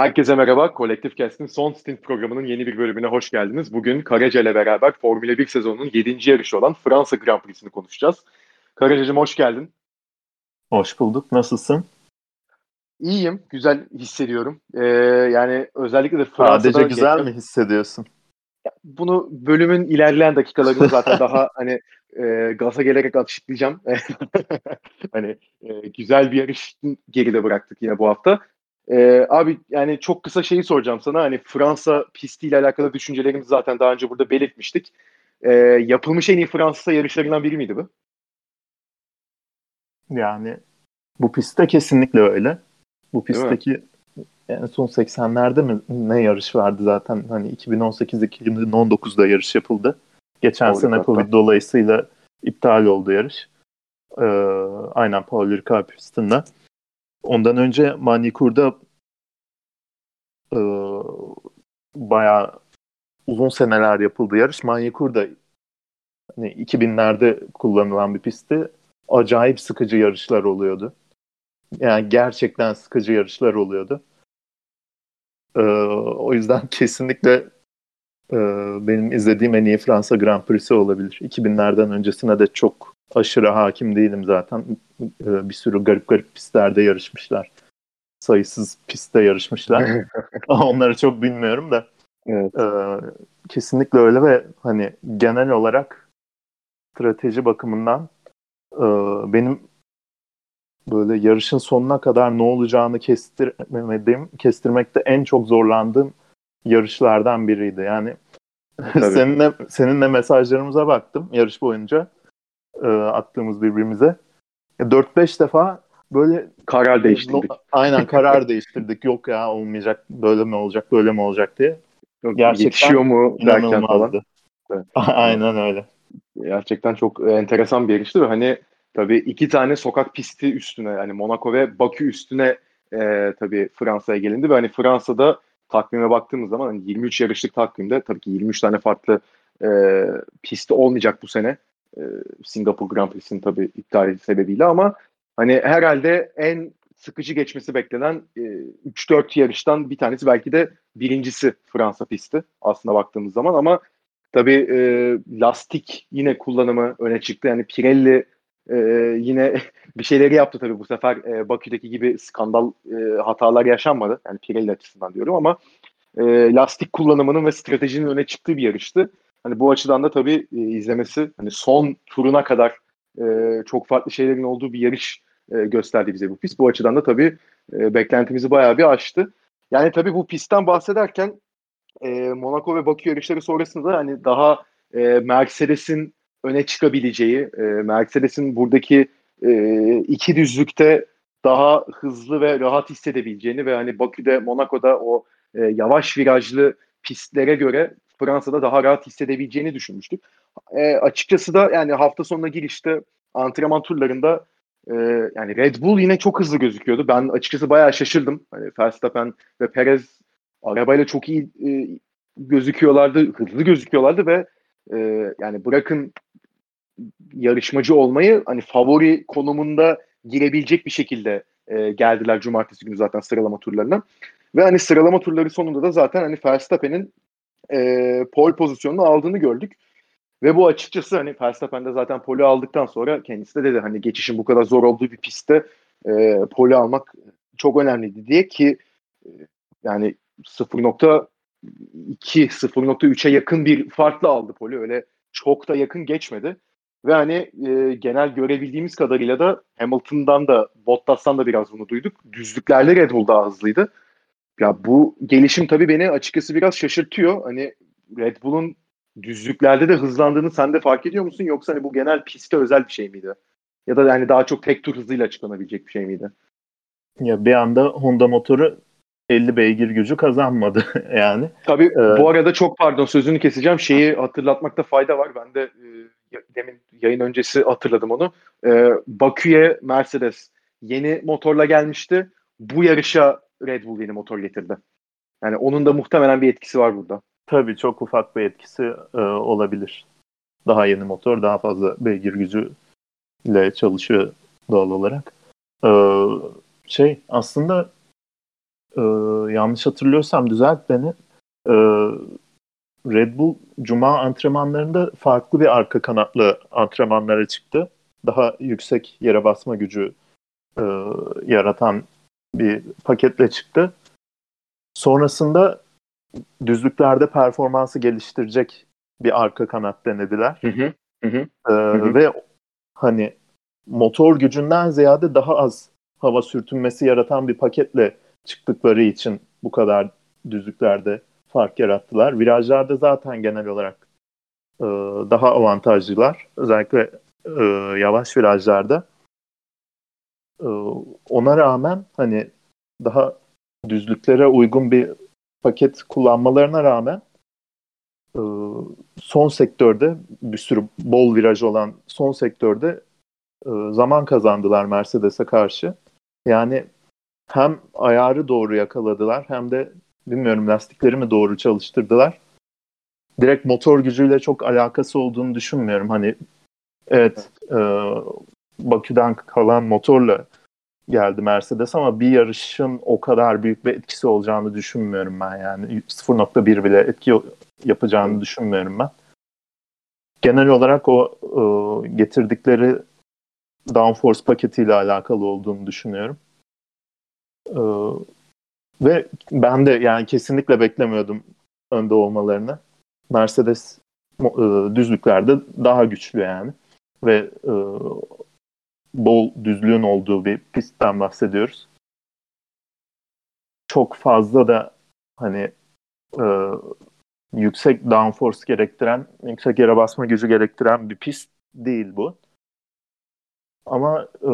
Herkese merhaba. Kolektif Cast'in son stint programının yeni bir bölümüne hoş geldiniz. Bugün Karaca ile beraber Formula 1 sezonunun 7. yarışı olan Fransa Grand Prix'sini konuşacağız. Karaca'cığım hoş geldin. Hoş bulduk. Nasılsın? İyiyim. Güzel hissediyorum. Ee, yani özellikle de Fransa'da... Sadece güzel geçen... mi hissediyorsun? Bunu bölümün ilerleyen dakikalarında zaten daha hani e, gaza gelerek açıklayacağım. hani e, güzel bir yarış geride bıraktık yine bu hafta. Ee, abi yani çok kısa şeyi soracağım sana. Hani Fransa pistiyle alakalı düşüncelerimizi zaten daha önce burada belirtmiştik. Ee, yapılmış en iyi Fransa yarışlarından biri miydi bu? Yani bu pistte kesinlikle öyle. Bu pistteki en son 80'lerde mi ne yarış vardı zaten hani 2018-2019'da yarış yapıldı. Geçen Doğru, sene hatta. Covid dolayısıyla iptal oldu yarış. Ee, aynen Paul Ricard pistinde. Ondan önce Manikur'da e, bayağı uzun seneler yapıldı yarış. Manikur'da hani 2000'lerde kullanılan bir pistti. Acayip sıkıcı yarışlar oluyordu. Yani gerçekten sıkıcı yarışlar oluyordu. Ee, o yüzden kesinlikle e, benim izlediğim en iyi Fransa Grand Prix'si olabilir. 2000'lerden öncesine de çok aşırı hakim değilim zaten. Ee, bir sürü garip garip pistlerde yarışmışlar. Sayısız pistte yarışmışlar. Onları çok bilmiyorum da. Evet. E, kesinlikle öyle ve hani genel olarak strateji bakımından e, benim böyle yarışın sonuna kadar ne olacağını kestirmediğim, kestirmekte en çok zorlandığım yarışlardan biriydi. Yani seninle seninle mesajlarımıza baktım yarış boyunca e, attığımız birbirimize. 4-5 defa böyle karar değiştirdik. Aynen karar değiştirdik. Yok ya olmayacak, böyle mi olacak, böyle mi olacak diye. Yok, Gerçekten yetişiyor mu derken falan. Evet. aynen öyle. Gerçekten çok enteresan bir yarıştı ve hani tabii iki tane sokak pisti üstüne yani Monaco ve Bakü üstüne e, tabii Fransa'ya gelindi ve hani Fransa'da takvime baktığımız zaman hani 23 yarışlık takvimde tabii ki 23 tane farklı e, pisti olmayacak bu sene e, Singapur Grand Prix'sinin tabii iptali sebebiyle ama hani herhalde en sıkıcı geçmesi beklenen e, 3-4 yarıştan bir tanesi belki de birincisi Fransa pisti aslında baktığımız zaman ama tabii e, lastik yine kullanımı öne çıktı. Yani Pirelli e, yine bir şeyleri yaptı tabii bu sefer e, Bakü'deki gibi skandal e, hatalar yaşanmadı. Yani Pirelli açısından diyorum ama e, lastik kullanımının ve stratejinin öne çıktığı bir yarıştı. Hani bu açıdan da tabii e, izlemesi hani son turuna kadar e, çok farklı şeylerin olduğu bir yarış e, gösterdi bize bu pist. Bu açıdan da tabii e, beklentimizi bayağı bir aştı. Yani tabii bu pistten bahsederken e, Monaco ve Bakü yarışları sonrasında hani daha e, Mercedes'in öne çıkabileceği, e, Mercedes'in buradaki e, iki düzlükte daha hızlı ve rahat hissedebileceğini ve hani Bakü'de, Monaco'da o e, yavaş virajlı pistlere göre Fransa'da daha rahat hissedebileceğini düşünmüştük. E, açıkçası da yani hafta sonuna girişte antrenman turlarında e, yani Red Bull yine çok hızlı gözüküyordu. Ben açıkçası bayağı şaşırdım. Hani Verstappen ve Perez arabayla çok iyi e, gözüküyorlardı, hızlı gözüküyorlardı ve e, yani bırakın yarışmacı olmayı hani favori konumunda girebilecek bir şekilde e, geldiler cumartesi günü zaten sıralama turlarına. Ve hani sıralama turları sonunda da zaten hani Verstappen'in e, pole pozisyonunu aldığını gördük. Ve bu açıkçası hani Verstappen de zaten pole aldıktan sonra kendisi de dedi hani geçişin bu kadar zor olduğu bir pistte e, pole almak çok önemliydi diye ki e, yani 0.2 0.3'e yakın bir farklı aldı pole öyle çok da yakın geçmedi. Ve hani e, genel görebildiğimiz kadarıyla da Hamilton'dan da Bottas'tan da biraz bunu duyduk. Düzlüklerde Red Bull daha hızlıydı. Ya bu gelişim tabii beni açıkçası biraz şaşırtıyor. Hani Red Bull'un düzlüklerde de hızlandığını sen de fark ediyor musun? Yoksa hani bu genel piste özel bir şey miydi? Ya da yani daha çok tek tur hızıyla açıklanabilecek bir şey miydi? Ya bir anda Honda motoru 50 beygir gücü kazanmadı yani. Tabii ee, bu arada çok pardon sözünü keseceğim. Şeyi hatırlatmakta fayda var. Ben de e, demin yayın öncesi hatırladım onu. E, Bakü'ye Mercedes yeni motorla gelmişti. Bu yarışa Red Bull yeni motor getirdi. Yani onun da muhtemelen bir etkisi var burada. Tabii çok ufak bir etkisi e, olabilir. Daha yeni motor, daha fazla beygir gücü ile çalışıyor doğal olarak. E, şey aslında e, yanlış hatırlıyorsam düzelt beni. E, Red Bull Cuma antrenmanlarında farklı bir arka kanatlı antrenmanlara çıktı. Daha yüksek yere basma gücü e, yaratan bir paketle çıktı. Sonrasında düzlüklerde performansı geliştirecek bir arka kanat denediler. Hı hı. Hı. Ee, hı hı. Ve hani motor gücünden ziyade daha az hava sürtünmesi yaratan bir paketle çıktıkları için bu kadar düzlüklerde fark yarattılar. Virajlarda zaten genel olarak e, daha avantajlılar. Özellikle e, yavaş virajlarda. E, ona rağmen hani daha düzlüklere uygun bir paket kullanmalarına rağmen e, son sektörde bir sürü bol viraj olan son sektörde e, zaman kazandılar Mercedes'e karşı. Yani hem ayarı doğru yakaladılar hem de bilmiyorum lastikleri mi doğru çalıştırdılar. Direkt motor gücüyle çok alakası olduğunu düşünmüyorum. Hani evet e, Bakü'den kalan motorla geldi Mercedes ama bir yarışın o kadar büyük bir etkisi olacağını düşünmüyorum ben yani. 0.1 bile etki yapacağını düşünmüyorum ben. Genel olarak o e, getirdikleri downforce paketiyle alakalı olduğunu düşünüyorum. E, ve ben de yani kesinlikle beklemiyordum önde olmalarını. Mercedes e, düzlüklerde daha güçlü yani. Ve e, bol düzlüğün olduğu bir pistten bahsediyoruz. Çok fazla da hani e, yüksek downforce gerektiren, yüksek yere basma gücü gerektiren bir pist değil bu. Ama e,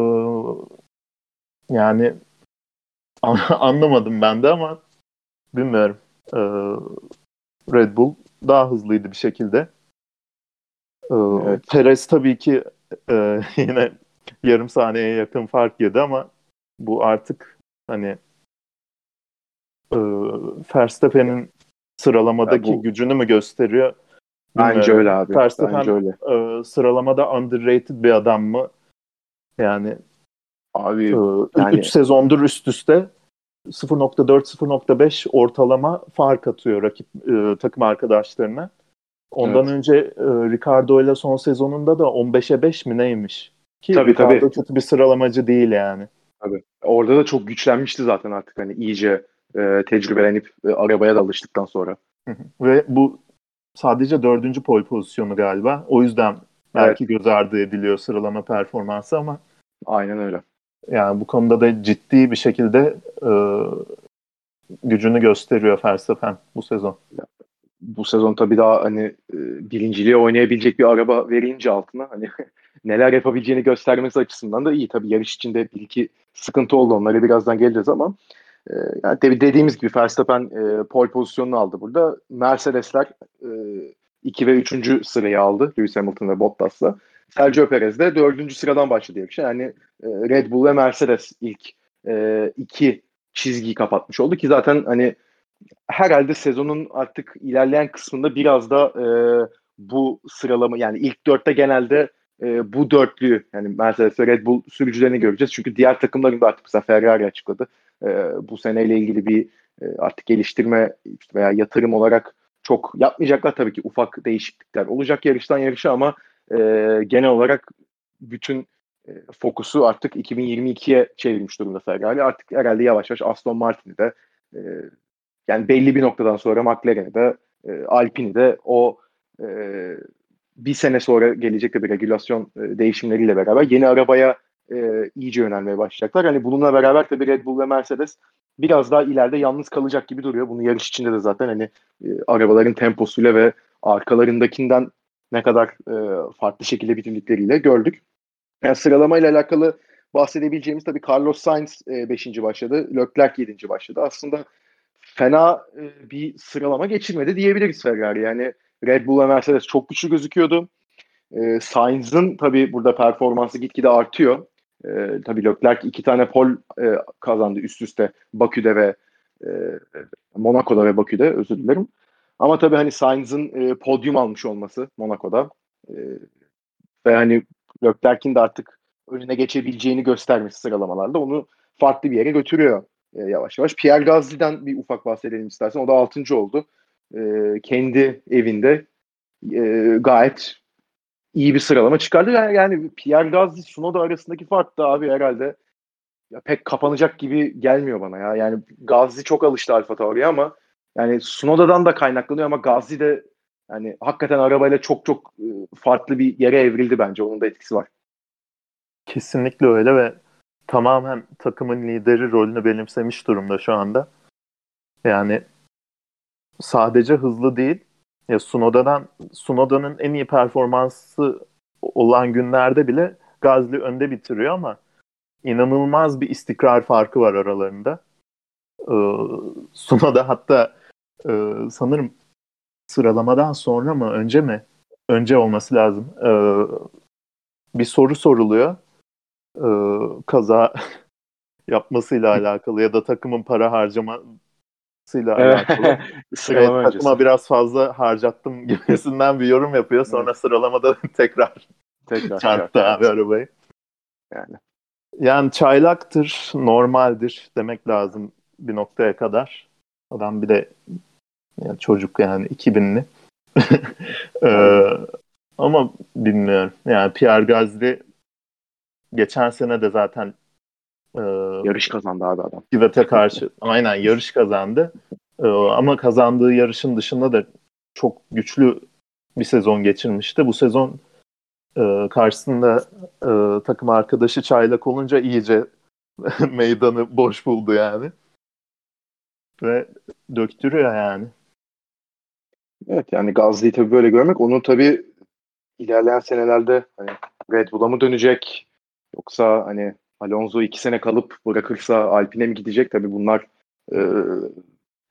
yani anlamadım ben de ama bilmiyorum. E, Red Bull daha hızlıydı bir şekilde. E, evet. Perez tabii ki e, yine yarım saniyeye yakın fark yedi ama bu artık hani e, Verstappen'in sıralamadaki bu, gücünü mü gösteriyor? Bence öyle abi. Verstappen bence öyle. E, sıralamada underrated bir adam mı? Yani abi e, yani... 3 sezondur üst üste 0.4 0.5 ortalama fark atıyor rakip e, takım arkadaşlarına. Ondan evet. önce e, Ricardo ile son sezonunda da 15'e 5 mi neymiş? Ki tabii, tabii. kötü bir sıralamacı değil yani. Tabii. Orada da çok güçlenmişti zaten artık hani iyice e, tecrübelenip e, arabaya da alıştıktan sonra. Ve bu sadece dördüncü pol pozisyonu galiba. O yüzden belki evet. göz ardı ediliyor sıralama performansı ama Aynen öyle. Yani bu konuda da ciddi bir şekilde e, gücünü gösteriyor Verstappen bu sezon. Bu sezon tabii daha hani e, birinciliğe oynayabilecek bir araba verince altına hani neler yapabileceğini göstermesi açısından da iyi. Tabii yarış içinde bir iki sıkıntı oldu onlara birazdan geleceğiz ama e, yani dediğimiz gibi Verstappen e, pole pozisyonunu aldı burada. Mercedesler e, ve 3. sırayı aldı Lewis Hamilton ve Bottas'la. Sergio Perez de dördüncü sıradan başladı yarışa. Yani e, Red Bull ve Mercedes ilk e, iki çizgiyi kapatmış oldu ki zaten hani herhalde sezonun artık ilerleyen kısmında biraz da e, bu sıralama yani ilk dörtte genelde e, bu dörtlü yani Mercedes ve Red Bull sürücülerini göreceğiz. Çünkü diğer takımların da artık mesela Ferrari açıkladı. E, bu seneyle ilgili bir e, artık geliştirme veya yatırım olarak çok yapmayacaklar tabii ki ufak değişiklikler olacak yarıştan yarışa ama e, genel olarak bütün e, fokusu artık 2022'ye çevrilmiş durumda Ferrari. Artık herhalde yavaş yavaş Aston Martin'i de e, yani belli bir noktadan sonra McLaren'i de e, Alpine'i de o e, bir sene sonra gelecek bir regülasyon e, değişimleriyle beraber yeni arabaya e, iyice yönelmeye başlayacaklar. Hani bununla beraber tabii Red Bull ve Mercedes biraz daha ileride yalnız kalacak gibi duruyor. Bunu yarış içinde de zaten hani e, arabaların temposuyla ve arkalarındakinden ne kadar e, farklı şekilde bitirdikleriyle gördük. Yani sıralamayla alakalı bahsedebileceğimiz tabii Carlos Sainz 5. E, başladı, Leclerc 7. başladı. Aslında fena e, bir sıralama geçirmedi diyebiliriz Ferrari. Yani Red Bull ve Mercedes çok güçlü gözüküyordu. E, Sainz'ın tabii burada performansı gitgide artıyor. E, tabii Leclerc iki tane pol e, kazandı üst üste Bakü'de ve e, Monaco'da ve Bakü'de özür dilerim. Ama tabii hani Sainz'ın e, podyum almış olması Monaco'da e, ve hani Leclerc'in de artık önüne geçebileceğini göstermesi sıralamalarda onu farklı bir yere götürüyor e, yavaş yavaş. Pierre Gasly'den bir ufak bahsedelim istersen. O da 6. oldu. E, kendi evinde e, gayet iyi bir sıralama çıkardı. Yani, yani Pierre Gasly Sunoda arasındaki fark da abi herhalde ya pek kapanacak gibi gelmiyor bana ya. Yani Gasly çok alıştı Alfa Tauri'ye ama yani Sunoda'dan da kaynaklanıyor ama Gasly de yani hakikaten arabayla çok çok e, farklı bir yere evrildi bence. Onun da etkisi var. Kesinlikle öyle ve tamamen takımın lideri rolünü benimsemiş durumda şu anda. Yani sadece hızlı değil. Ya Sunoda'dan Sunoda'nın en iyi performansı olan günlerde bile Gazli önde bitiriyor ama inanılmaz bir istikrar farkı var aralarında. Ee, Sunoda hatta e, sanırım sıralamadan sonra mı önce mi? Önce olması lazım. Ee, bir soru soruluyor. Ee, kaza yapmasıyla alakalı ya da takımın para harcamasıyla alakalı. takıma biraz fazla harcattım gibisinden bir yorum yapıyor. Sonra evet. sıralamada tekrar, tekrar çarptı abi arabayı. Yani. Yani çaylaktır, normaldir demek lazım bir noktaya kadar. Adam bir de yani çocuk yani 2000'li. ee, ama bilmiyorum. Yani Pierre Gasly geçen sene de zaten e, yarış kazandı abi adam. Kivet'e karşı aynen yarış kazandı. E, ama kazandığı yarışın dışında da çok güçlü bir sezon geçirmişti. Bu sezon e, karşısında e, takım arkadaşı çaylak olunca iyice meydanı boş buldu yani. Ve döktürüyor yani. Evet yani Gazli'yi tabii böyle görmek onu tabii ilerleyen senelerde hani Red Bull'a mı dönecek yoksa hani Alonso iki sene kalıp bırakırsa Alpine mi gidecek tabii bunlar e,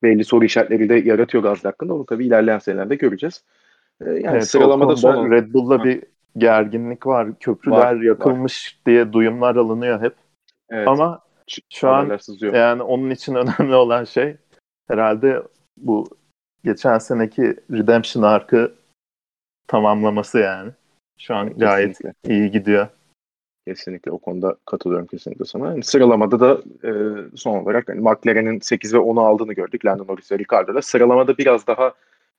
belli soru işaretleri de yaratıyor Gazli hakkında onu tabii ilerleyen senelerde göreceğiz. E, yani evet, sıralamada son Red Bull'la bir gerginlik var. Köprüler var, yakılmış var. diye duyumlar alınıyor hep. Evet. Ama şu an yani onun için önemli olan şey herhalde bu geçen seneki Redemption arkı tamamlaması yani. Şu an kesinlikle. gayet iyi gidiyor. Kesinlikle o konuda katılıyorum kesinlikle sana. Yani sıralamada da e, son olarak yani McLaren'in 8 ve 10'u aldığını gördük. Lando Norris ve Ricardo'da. Sıralamada biraz daha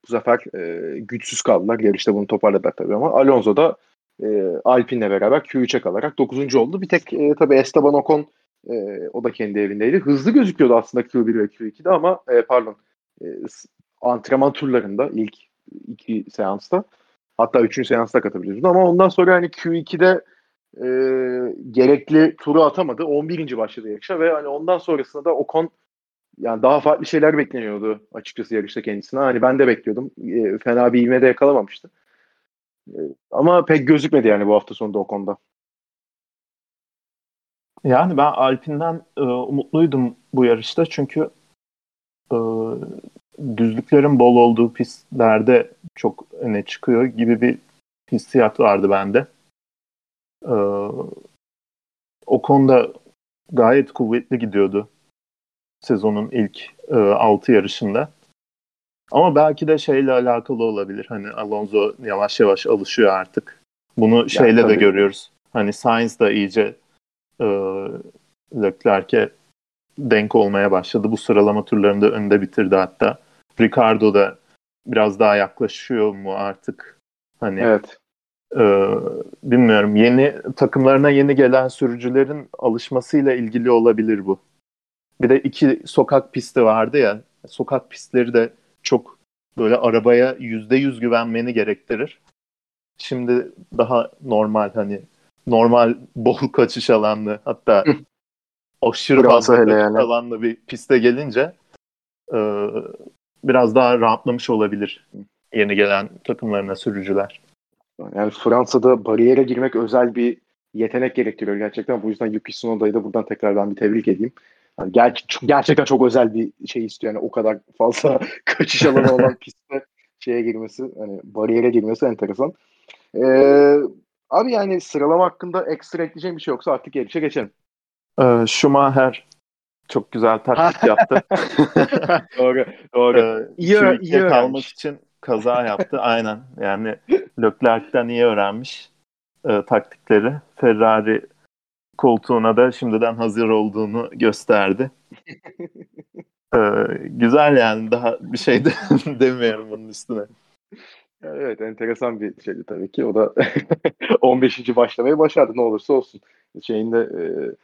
bu sefer e, güçsüz kaldılar. Yarışta bunu toparladılar tabii ama Alonso da e, Alpine'le beraber Q3'e kalarak 9. oldu. Bir tek e, tabii Esteban Ocon e, o da kendi evindeydi. Hızlı gözüküyordu aslında Q1 ve Q2'de ama e, pardon e, antrenman turlarında ilk iki seansta hatta üçüncü seansta katabiliyordu ama ondan sonra hani Q2'de e, gerekli turu atamadı. 11. başladı yarışa ve hani ondan sonrasında da Ocon yani daha farklı şeyler bekleniyordu açıkçası yarışta kendisine. Hani ben de bekliyordum. E, fena bir ivme de yakalamamıştı. E, ama pek gözükmedi yani bu hafta sonunda o konuda. Yani ben Alpin'den e, umutluydum bu yarışta çünkü e, düzlüklerin bol olduğu pistlerde çok öne çıkıyor gibi bir hissiyat vardı bende. E, o konuda gayet kuvvetli gidiyordu sezonun ilk e, 6 yarışında. Ama belki de şeyle alakalı olabilir. Hani Alonso yavaş yavaş alışıyor artık. Bunu şeyle yani, de görüyoruz. Hani Sainz da iyice e, Leclerc'e denk olmaya başladı. Bu sıralama turlarında önde bitirdi hatta. Ricardo da biraz daha yaklaşıyor mu artık? Hani evet. E, bilmiyorum. Yeni takımlarına yeni gelen sürücülerin alışmasıyla ilgili olabilir bu. Bir de iki sokak pisti vardı ya. Sokak pistleri de çok böyle arabaya yüzde yüz güvenmeni gerektirir. Şimdi daha normal hani normal bol kaçış alanlı hatta aşırı fazla kaçış yani. alanlı bir piste gelince e, biraz daha rahatlamış olabilir yeni gelen takımlarına sürücüler. Yani Fransa'da bariyere girmek özel bir yetenek gerektiriyor gerçekten. Bu yüzden Yuki Tsunoda'yı da buradan tekrar ben bir tebrik edeyim. Yani ger- gerçekten çok özel bir şey istiyor. Yani o kadar fazla kaçış alanı olan pistte şeye girmesi, hani bariyere girmesi enteresan. Ee, abi yani sıralama hakkında ekstra ekleyeceğim bir şey yoksa artık yarışa geçelim. Ee, Schumacher çok güzel taktik yaptı. doğru, doğru. Ee, iyi, iyi kalmak için kaza yaptı. Aynen. Yani Leclerc'ten iyi öğrenmiş e, taktikleri. Ferrari koltuğuna da şimdiden hazır olduğunu gösterdi. ee, güzel yani daha bir şey de demiyorum bunun üstüne. Evet enteresan bir şeydi tabii ki. O da 15. başlamayı başardı ne olursa olsun. Şeyinde e,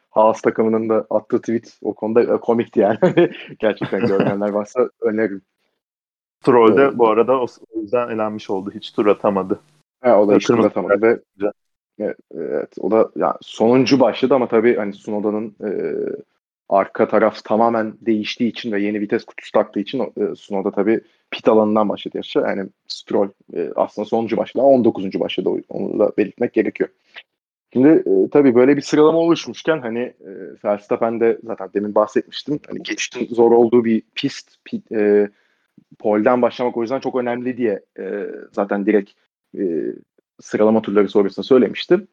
Haas takımının da attığı tweet o konuda e, komikti yani. Gerçekten görmeyenler varsa öneririm. Stroll de bu arada o yüzden elenmiş oldu. Hiç tur atamadı. He, o da hiç tur atamadı ve evet, evet, o da yani sonuncu başladı ama tabii hani Sunoda'nın e, arka taraf tamamen değiştiği için ve yeni vites kutusu taktığı için e, Sunoda tabii pit alanından başladı yarışa. Yani Stroll e, aslında sonuncu başladı 19. başladı onu da belirtmek gerekiyor. Şimdi e, tabii böyle bir sıralama oluşmuşken hani e, Verstappen de zaten demin bahsetmiştim. Hani geçişin zor olduğu bir pist, pit, e, polden başlamak o yüzden çok önemli diye e, zaten direkt e, sıralama turları sonrasında söylemiştim.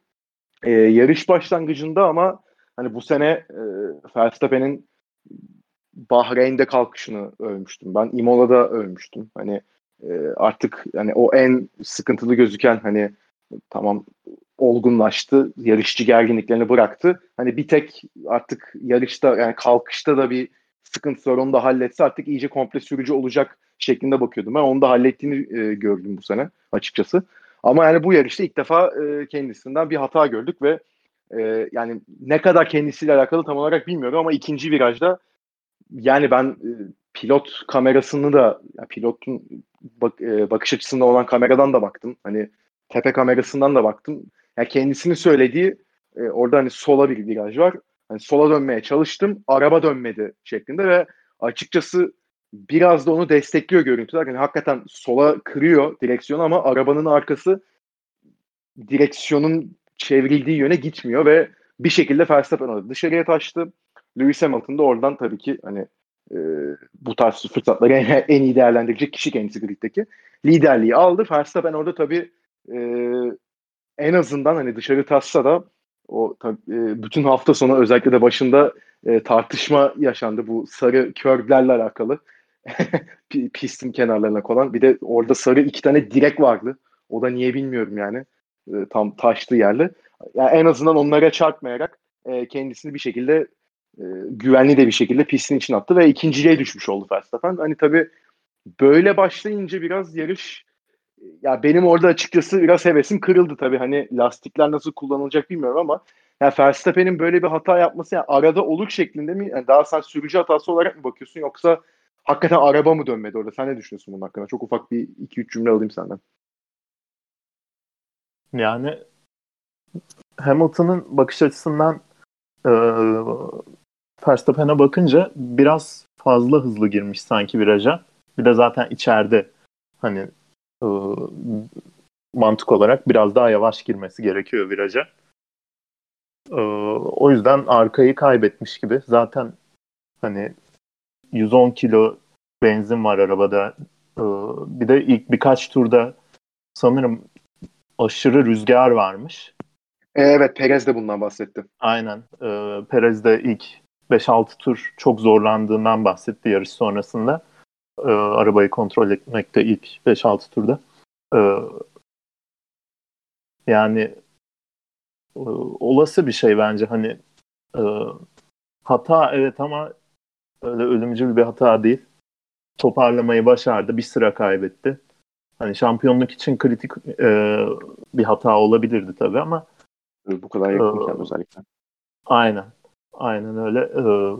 E, yarış başlangıcında ama hani bu sene e, Verstappen'in Bahreyn'de kalkışını övmüştüm. Ben Imola'da övmüştüm. Hani e, artık hani o en sıkıntılı gözüken hani tamam olgunlaştı. Yarışçı gerginliklerini bıraktı. Hani bir tek artık yarışta yani kalkışta da bir sıkıntı var onu da halletse artık iyice komple sürücü olacak şeklinde bakıyordum. Ben onu da hallettiğini e, gördüm bu sene açıkçası. Ama yani bu yarışta ilk defa e, kendisinden bir hata gördük ve e, yani ne kadar kendisiyle alakalı tam olarak bilmiyorum ama ikinci virajda yani ben e, pilot kamerasını da yani pilotun bak, e, bakış açısında olan kameradan da baktım. Hani tepe kamerasından da baktım. Yani kendisinin söylediği e, orada hani sola bir viraj var. Hani sola dönmeye çalıştım. Araba dönmedi şeklinde ve açıkçası biraz da onu destekliyor görüntüler. Yani hakikaten sola kırıyor direksiyonu ama arabanın arkası direksiyonun çevrildiği yöne gitmiyor ve bir şekilde Verstappen orada dışarıya taştı. Lewis Hamilton da oradan tabii ki hani e, bu tarz fırsatları en, en iyi değerlendirecek kişi kendisi griddeki. Liderliği aldı. Verstappen orada tabii e, en azından hani dışarı taşsa da o e, bütün hafta sonu özellikle de başında e, tartışma yaşandı bu sarı körblerle alakalı. Pistin kenarlarına konan. Bir de orada sarı iki tane direk vardı. O da niye bilmiyorum yani. E, tam taşlı yerli. Yani en azından onlara çarpmayarak kendisini bir şekilde güvenli de bir şekilde pistin için attı ve ikinciliğe düşmüş oldu Verstappen. Hani tabii böyle başlayınca biraz yarış ya benim orada açıkçası biraz hevesim kırıldı tabii. Hani lastikler nasıl kullanılacak bilmiyorum ama yani Verstappen'in böyle bir hata yapması yani arada olur şeklinde mi? Yani daha sen sürücü hatası olarak mı bakıyorsun yoksa hakikaten araba mı dönmedi orada? Sen ne düşünüyorsun bunun hakkında? Çok ufak bir 2-3 cümle alayım senden. Yani Hamilton'ın bakış açısından e, Verstappen'e bakınca biraz fazla hızlı girmiş sanki viraja. Bir de zaten içeride hani e, mantık olarak biraz daha yavaş girmesi gerekiyor viraja. E, o yüzden arkayı kaybetmiş gibi. Zaten hani 110 kilo benzin var arabada. E, bir de ilk birkaç turda sanırım aşırı rüzgar varmış. Evet Perez de bundan bahsetti. Aynen. E, Perez de ilk 5-6 tur çok zorlandığından bahsetti yarış sonrasında. E, arabayı kontrol etmekte ilk 5-6 turda. E, yani e, olası bir şey bence hani e, hata evet ama öyle ölümcül bir hata değil. Toparlamayı başardı. Bir sıra kaybetti. Hani şampiyonluk için kritik e, bir hata olabilirdi tabii ama bu kadar yakınken ee, özellikle. Aynen. Aynen öyle. Ee,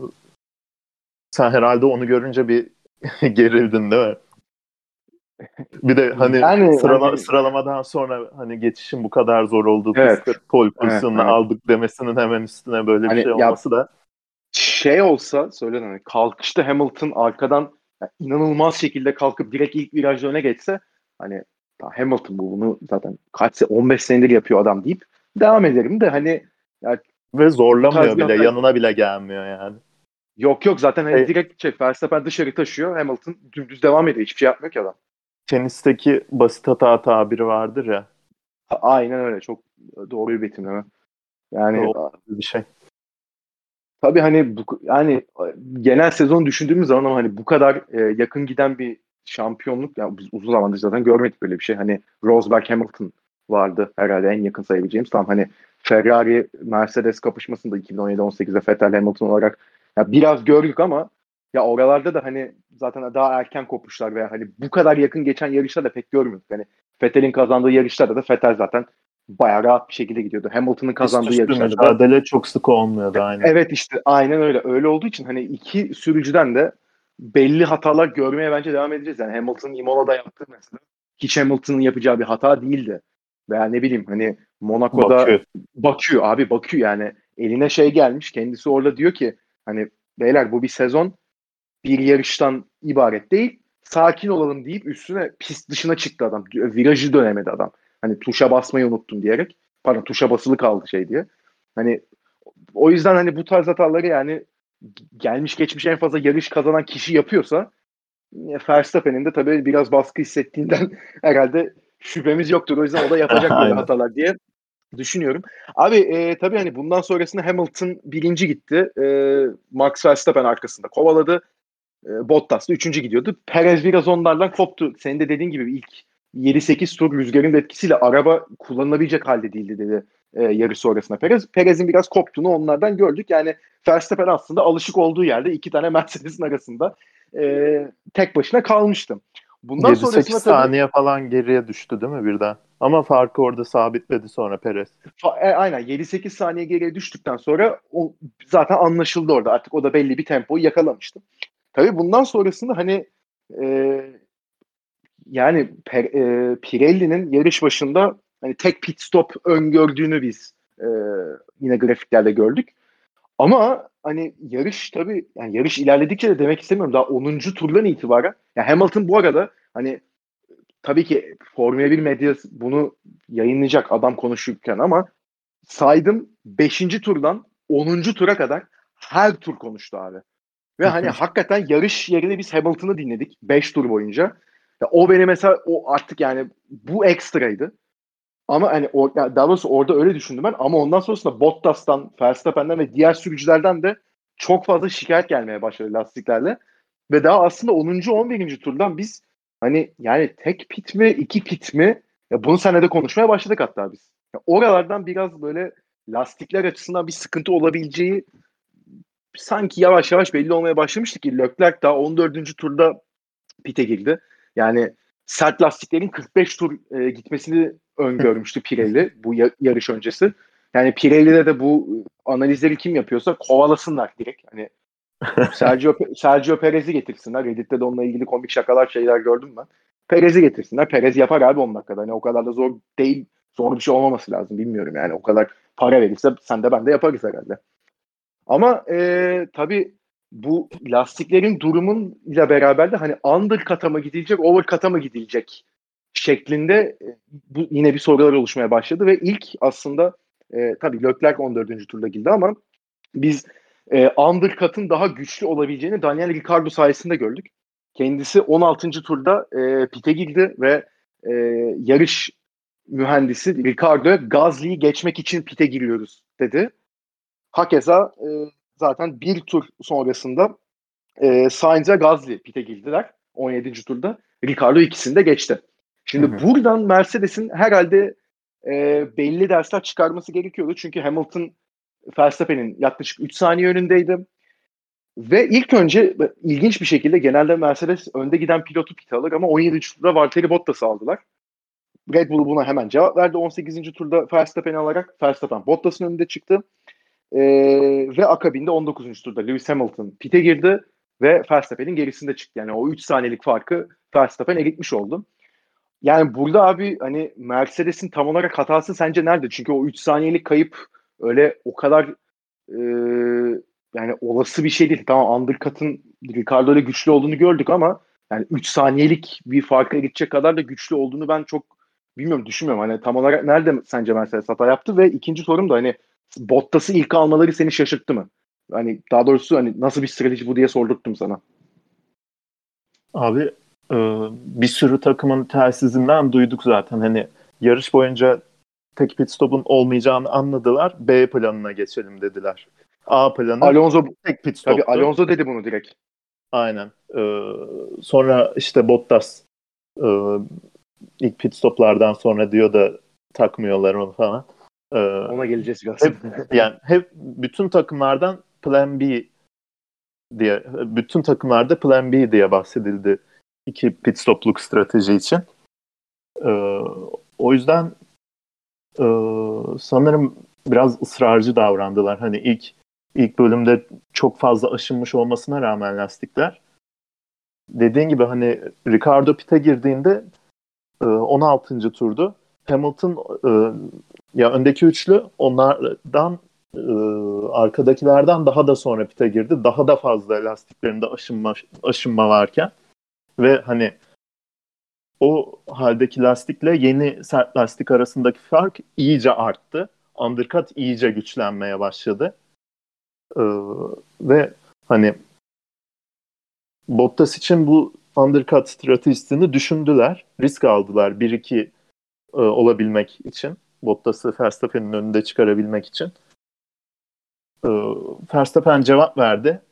sen herhalde onu görünce bir gerildin değil mi? Bir de hani yani, sırala, hani... sıralamadan sonra hani geçişin bu kadar zor olduğu evet. pol pozisyonunu evet, evet. aldık demesinin hemen üstüne böyle hani, bir şey olması ya, da şey olsa söyle hani kalkışta Hamilton arkadan yani inanılmaz şekilde kalkıp direkt ilk virajda öne geçse hani Hamilton bu bunu zaten kaç 15 senedir yapıyor adam deyip devam ederim de hani yani ve zorlamıyor bile hatta... yanına bile gelmiyor yani. Yok yok zaten hani e, direkt gidecek. Verstappen dışarı taşıyor. Hamilton dümdüz devam ediyor. Hiçbir şey yapmıyor ki adam. Tenisteki basit hata tabiri vardır ya. Aynen öyle. Çok doğru bir betimleme. Yani o, bir şey. Tabii hani bu yani genel sezon düşündüğümüz zaman ama hani bu kadar e, yakın giden bir şampiyonluk yani biz uzun zamandır zaten görmedik böyle bir şey. Hani Rosberg Hamilton vardı herhalde en yakın sayabileceğimiz. Tamam hani Ferrari Mercedes kapışmasında 2017-18'de Vettel Hamilton olarak ya biraz gördük ama ya oralarda da hani zaten daha erken kopuşlar veya hani bu kadar yakın geçen yarışlar da pek görmüyorduk. Hani Vettel'in kazandığı yarışlarda da Vettel zaten bayağı rahat bir şekilde gidiyordu. Hamilton'ın kazandığı yarışlarda mücadele çok sık olmuyordu aynen. Evet işte aynen öyle. Öyle olduğu için hani iki sürücüden de belli hatalar görmeye bence devam edeceğiz. Yani Hamilton'ın Imola'da yaptığı mesela hiç Hamilton'ın yapacağı bir hata değildi. Veya ne bileyim hani Monaco'da Bakü. Bakü abi Bakü yani eline şey gelmiş kendisi orada diyor ki hani beyler bu bir sezon bir yarıştan ibaret değil sakin olalım deyip üstüne pist dışına çıktı adam. Virajı dönemedi adam. Hani tuşa basmayı unuttum diyerek. Pardon tuşa basılı kaldı şey diye. Hani o yüzden hani bu tarz hataları yani gelmiş geçmiş en fazla yarış kazanan kişi yapıyorsa Verstappen'in de tabii biraz baskı hissettiğinden herhalde şüphemiz yoktur. O yüzden o da yapacak böyle hatalar diye düşünüyorum. Abi e, tabii hani bundan sonrasında Hamilton birinci gitti. E, Max Verstappen arkasında kovaladı. E, Bottas da üçüncü gidiyordu. Perez biraz onlardan koptu. Senin de dediğin gibi ilk 7-8 tur rüzgarın etkisiyle araba kullanılabilecek halde değildi dedi e, yarış sonrasında Perez. Perez'in biraz koptuğunu onlardan gördük. Yani Verstappen aslında alışık olduğu yerde iki tane Mercedes'in arasında e, tek başına kalmıştım. Bundan 7-8 saniye tabii, falan geriye düştü değil mi birden? Ama farkı orada sabitledi sonra Perez. E, aynen 7-8 saniye geriye düştükten sonra o zaten anlaşıldı orada. Artık o da belli bir tempoyu yakalamıştı. Tabii bundan sonrasında hani e, yani e, Pirelli'nin yarış başında hani tek pit stop öngördüğünü biz e, yine grafiklerde gördük. Ama hani yarış tabii yani yarış ilerledikçe de demek istemiyorum daha 10. turdan itibaren yani Hamilton bu arada hani tabii ki Formula 1 medyası bunu yayınlayacak adam konuşurken ama saydım 5. turdan 10. tura kadar her tur konuştu abi. Ve hani hakikaten yarış yerine biz Hamilton'ı dinledik 5 tur boyunca. Ya o beni mesela o artık yani bu ekstraydı. Ama hani o, daha doğrusu orada öyle düşündüm ben ama ondan sonrasında Bottas'tan, Verstappen'den ve diğer sürücülerden de çok fazla şikayet gelmeye başladı lastiklerle. Ve daha aslında 10. 11. turdan biz hani yani tek pit mi iki pit mi ya bunu senede konuşmaya başladık hatta biz. Ya oralardan biraz böyle lastikler açısından bir sıkıntı olabileceği sanki yavaş yavaş belli olmaya başlamıştı ki Leclerc daha 14. turda pite girdi. Yani sert lastiklerin 45 tur e, gitmesini öngörmüştü Pirelli bu yarış öncesi. Yani Pirelli'de de bu analizleri kim yapıyorsa kovalasınlar direkt. Hani Sergio, Sergio Perez'i getirsinler. Reddit'te de onunla ilgili komik şakalar şeyler gördüm ben. Perez'i getirsinler. Perez yapar abi 10 dakikada. Hani o kadar da zor değil. Zor bir şey olmaması lazım. Bilmiyorum yani. O kadar para verirse sen de ben de yaparız herhalde. Ama e, tabii bu lastiklerin durumun ile beraber de hani undercut'a mı gidilecek, overcut'a mı gidilecek şeklinde e, bu yine bir sorular oluşmaya başladı ve ilk aslında e, tabii Leclerc 14. turda girdi ama biz e, undercut'ın daha güçlü olabileceğini Daniel Ricciardo sayesinde gördük. Kendisi 16. turda e, pite girdi ve e, yarış mühendisi Ricardo'ya Gazli'yi geçmek için pite giriyoruz dedi. Hakeza e, zaten bir tur sonrasında e, Sainz ve Gazli pite girdiler 17. turda. Ricardo ikisini de geçti. Şimdi hı hı. buradan Mercedes'in herhalde e, belli dersler çıkarması gerekiyordu. Çünkü Hamilton Verstappen'in yaklaşık 3 saniye önündeydi. Ve ilk önce ilginç bir şekilde genelde Mercedes önde giden pilotu pit alır ama 17. turda Valtteri Bottas'ı aldılar. Red Bull buna hemen cevap verdi 18. turda Verstappen'i alarak. Verstappen Bottas'ın önünde çıktı. Ee, ve akabinde 19. turda Lewis Hamilton pite girdi ve Verstappen'in gerisinde çıktı. Yani o 3 saniyelik farkı Verstappen eritmiş oldu. Yani burada abi hani Mercedes'in tam olarak hatası sence nerede? Çünkü o 3 saniyelik kayıp öyle o kadar e, yani olası bir şey değil. Tamam undercut'ın Ricardo ile güçlü olduğunu gördük ama yani 3 saniyelik bir farka gidecek kadar da güçlü olduğunu ben çok bilmiyorum düşünmüyorum. Hani tam olarak nerede sence Mercedes hata yaptı ve ikinci sorum da hani Bottas'ı ilk almaları seni şaşırttı mı? Hani daha doğrusu hani nasıl bir strateji bu diye sordurttum sana. Abi e, bir sürü takımın telsizinden duyduk zaten. Hani yarış boyunca tek pit stop'un olmayacağını anladılar. B planına geçelim dediler. A planı Alonso tek pit stop. Tabii Alonso dedi bunu direkt. Aynen. Ee, sonra işte Bottas e, ilk pit stoplardan sonra diyor da takmıyorlar onu falan. Ee, Ona geleceğiz biraz. Hep, yani hep bütün takımlardan Plan B diye bütün takımlarda Plan B diye bahsedildi iki pit stopluk strateji için. Ee, o yüzden e, sanırım biraz ısrarcı davrandılar. Hani ilk ilk bölümde çok fazla aşınmış olmasına rağmen lastikler dediğin gibi hani Ricardo pite girdiğinde 16. E, turdu. Hamilton e, ya öndeki üçlü onlardan e, arkadakilerden daha da sonra pite girdi. Daha da fazla lastiklerinde aşınma aşınma varken ve hani o haldeki lastikle yeni sert lastik arasındaki fark iyice arttı. Undercut iyice güçlenmeye başladı. Ee, ve hani Bottas için bu undercut stratejisini düşündüler. Risk aldılar 1-2 e, olabilmek için. Bottas'ı Verstappen'in önünde çıkarabilmek için. E, Verstappen cevap verdi.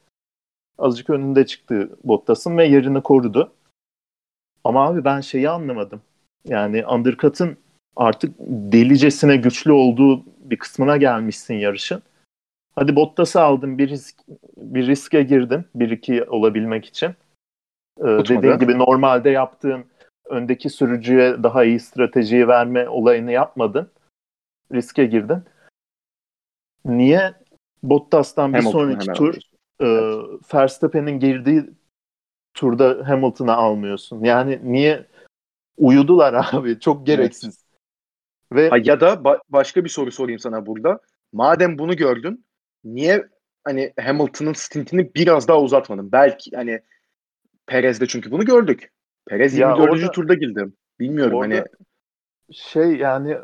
Azıcık önünde çıktı Bottas'ın ve yerini korudu. Ama abi ben şeyi anlamadım. Yani undercut'ın artık delicesine güçlü olduğu bir kısmına gelmişsin yarışın. Hadi Bottas'ı aldın bir risk bir riske girdin 1-2 olabilmek için. Ee, dediğin gibi normalde yaptığın öndeki sürücüye daha iyi stratejiyi verme olayını yapmadın. Riske girdin. Niye Bottas'tan bir Hamilton sonraki tur e, Verstappen'in girdiği turda Hamilton'ı almıyorsun? Yani niye uyudular abi? Çok gereksiz. Evet. Ve ha, ya da ba- başka bir soru sorayım sana burada. Madem bunu gördün, niye hani Hamilton'ın stintini biraz daha uzatmadın? Belki hani Perez'de çünkü bunu gördük. Perez ya 24. Orada, turda girdi. Bilmiyorum hani şey yani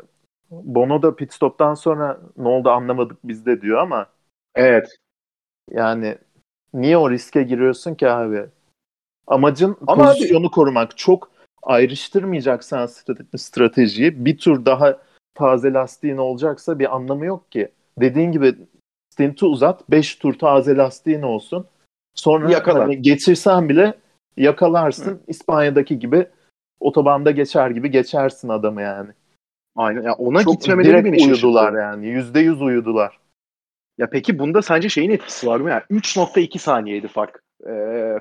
Bono da pit stop'tan sonra ne oldu anlamadık biz de diyor ama Evet. Yani niye o riske giriyorsun ki abi? Amacın ama pozisyonu abi, korumak. Çok ayrıştırmayacaksan stratejiyi bir tur daha taze lastiğin olacaksa bir anlamı yok ki. Dediğin gibi stinti uzat 5 tur taze lastiğin olsun. Sonra Yakala. hani geçirsen bile yakalarsın. Hı. İspanya'daki gibi otobanda geçer gibi geçersin adamı yani. Aynen. Ya ona Çok gitmemeleri beni uyudular yani. Yüzde yüz uyudular. Ya peki bunda sence şeyin etkisi var mı? Yani 3.2 saniyeydi fark e,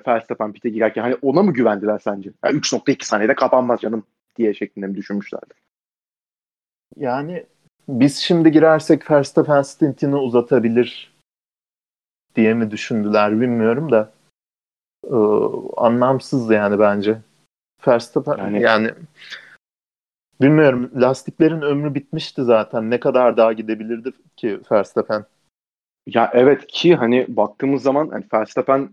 Verstappen pite girerken. Hani ona mı güvendiler sence? Yani 3.2 saniyede kapanmaz canım diye şeklinde mi düşünmüşlerdi? Yani biz şimdi girersek Verstappen stintini uzatabilir diye mi düşündüler bilmiyorum da e, anlamsız yani bence. Verstappen yani, yani bilmiyorum lastiklerin ömrü bitmişti zaten. Ne kadar daha gidebilirdi ki Verstappen? Ya evet ki hani baktığımız zaman hani Verstappen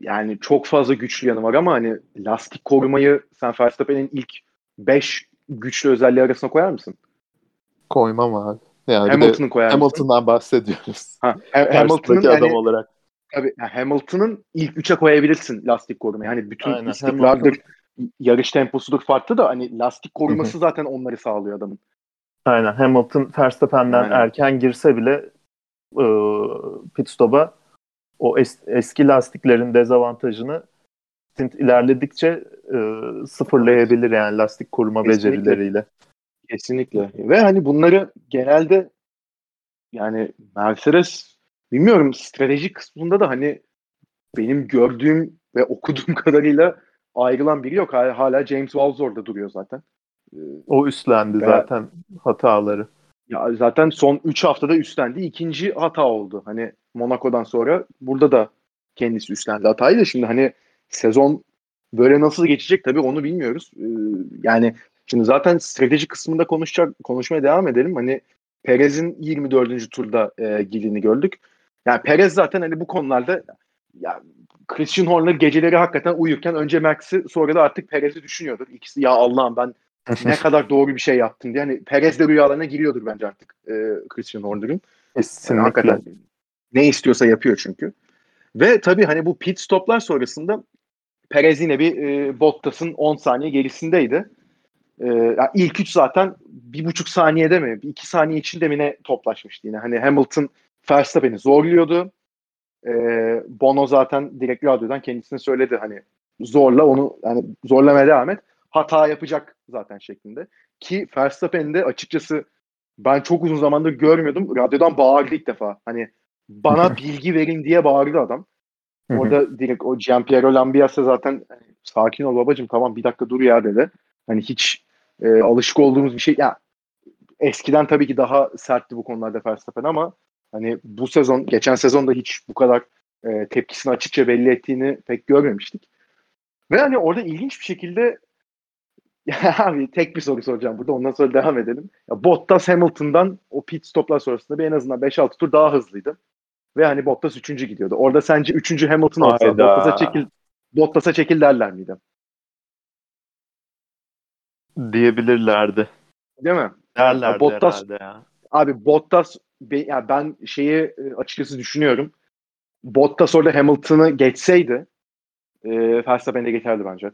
yani çok fazla güçlü yanı var ama hani lastik korumayı sen Verstappen'in ilk 5 güçlü özelliği arasına koyar mısın? Koymam abi. Yani Hamilton'ı koyar mısın? Hamilton'dan bahsediyoruz. Ha, Hamilton'ın adam yani, olarak. Tabii yani Hamilton'ın ilk 3'e koyabilirsin lastik korumayı. Yani bütün Aynen, Hamilton. yarış temposudur farklı da hani lastik koruması Hı-hı. zaten onları sağlıyor adamın. Aynen Hamilton Verstappen'den Aynen. erken girse bile e, pit stop'a o es, eski lastiklerin dezavantajını stint ilerledikçe e, sıfırlayabilir yani lastik koruma Kesinlikle. becerileriyle. Kesinlikle. Ve hani bunları genelde yani Mercedes bilmiyorum strateji kısmında da hani benim gördüğüm ve okuduğum kadarıyla ayrılan biri yok. Hala James Walls orada duruyor zaten. O üstlendi Veya, zaten hataları. Ya zaten son 3 haftada üstlendi. İkinci hata oldu. Hani Monaco'dan sonra burada da kendisi üstlendi hatayı da şimdi hani sezon böyle nasıl geçecek tabii onu bilmiyoruz. Ee, yani şimdi zaten strateji kısmında konuşacak konuşmaya devam edelim. Hani Perez'in 24. turda e, gilini gördük. Yani Perez zaten hani bu konularda ya Christian Horner geceleri hakikaten uyurken önce Max'i sonra da artık Perez'i düşünüyordur. İkisi ya Allah'ım ben ne kadar doğru bir şey yaptın diye. Yani Perez de rüyalarına giriyordur bence artık e, Christian Horner'ın. Yani hakikaten ne istiyorsa yapıyor çünkü. Ve tabii hani bu pit stoplar sonrasında Perez yine bir e, Bottas'ın 10 saniye gerisindeydi. E, yani ilk 3 zaten bir buçuk saniyede mi, iki saniye içinde mi ne toplaşmıştı yine. Hani Hamilton Verstappen'i zorluyordu. E, Bono zaten direkt radyodan kendisine söyledi hani zorla onu yani zorlamaya devam et hata yapacak zaten şeklinde. Ki Verstappen'de açıkçası ben çok uzun zamandır görmüyordum. Radyodan bağırdı ilk defa. Hani bana bilgi verin diye bağırdı adam. Orada direkt o Gianpiero Lambiase zaten hani, sakin ol babacım tamam bir dakika dur ya dedi. Hani hiç e, alışık olduğumuz bir şey. Ya eskiden tabii ki daha sertti bu konularda Verstappen ama hani bu sezon geçen sezonda hiç bu kadar e, tepkisini açıkça belli ettiğini pek görmemiştik. Ve hani orada ilginç bir şekilde abi tek bir soru soracağım burada ondan sonra devam edelim. Ya Bottas Hamilton'dan o pit stoplar sonrasında bir en azından 5-6 tur daha hızlıydı. Ve hani Bottas 3. gidiyordu. Orada sence 3. Hamilton olsa Bottas'a çekil Bottas'a çekil derler miydi? Diyebilirlerdi. Değil mi? Derlerdi Bottas, herhalde ya. Abi Bottas ya ben şeyi e, açıkçası düşünüyorum. Bottas orada Hamilton'ı geçseydi e, Verstappen de geçerdi bence.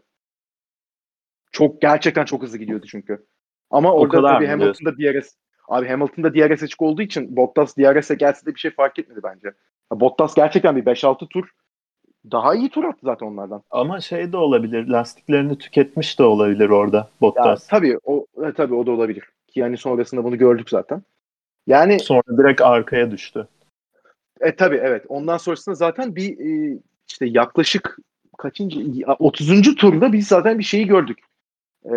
Çok gerçekten çok hızlı gidiyordu çünkü. Ama orada tabii Hamilton'da DRS Abi Hamilton'da DRS açık olduğu için Bottas DRS'e gelse de bir şey fark etmedi bence. Bottas gerçekten bir 5-6 tur daha iyi tur attı zaten onlardan. Ama şey de olabilir. Lastiklerini tüketmiş de olabilir orada Ya, Bottas. tabii o e, tabii o da olabilir. Ki yani sonrasında bunu gördük zaten. Yani Sonra direkt arkaya düştü. E tabii evet. Ondan sonrasında zaten bir e, işte yaklaşık kaçıncı 30. turda biz zaten bir şeyi gördük. E,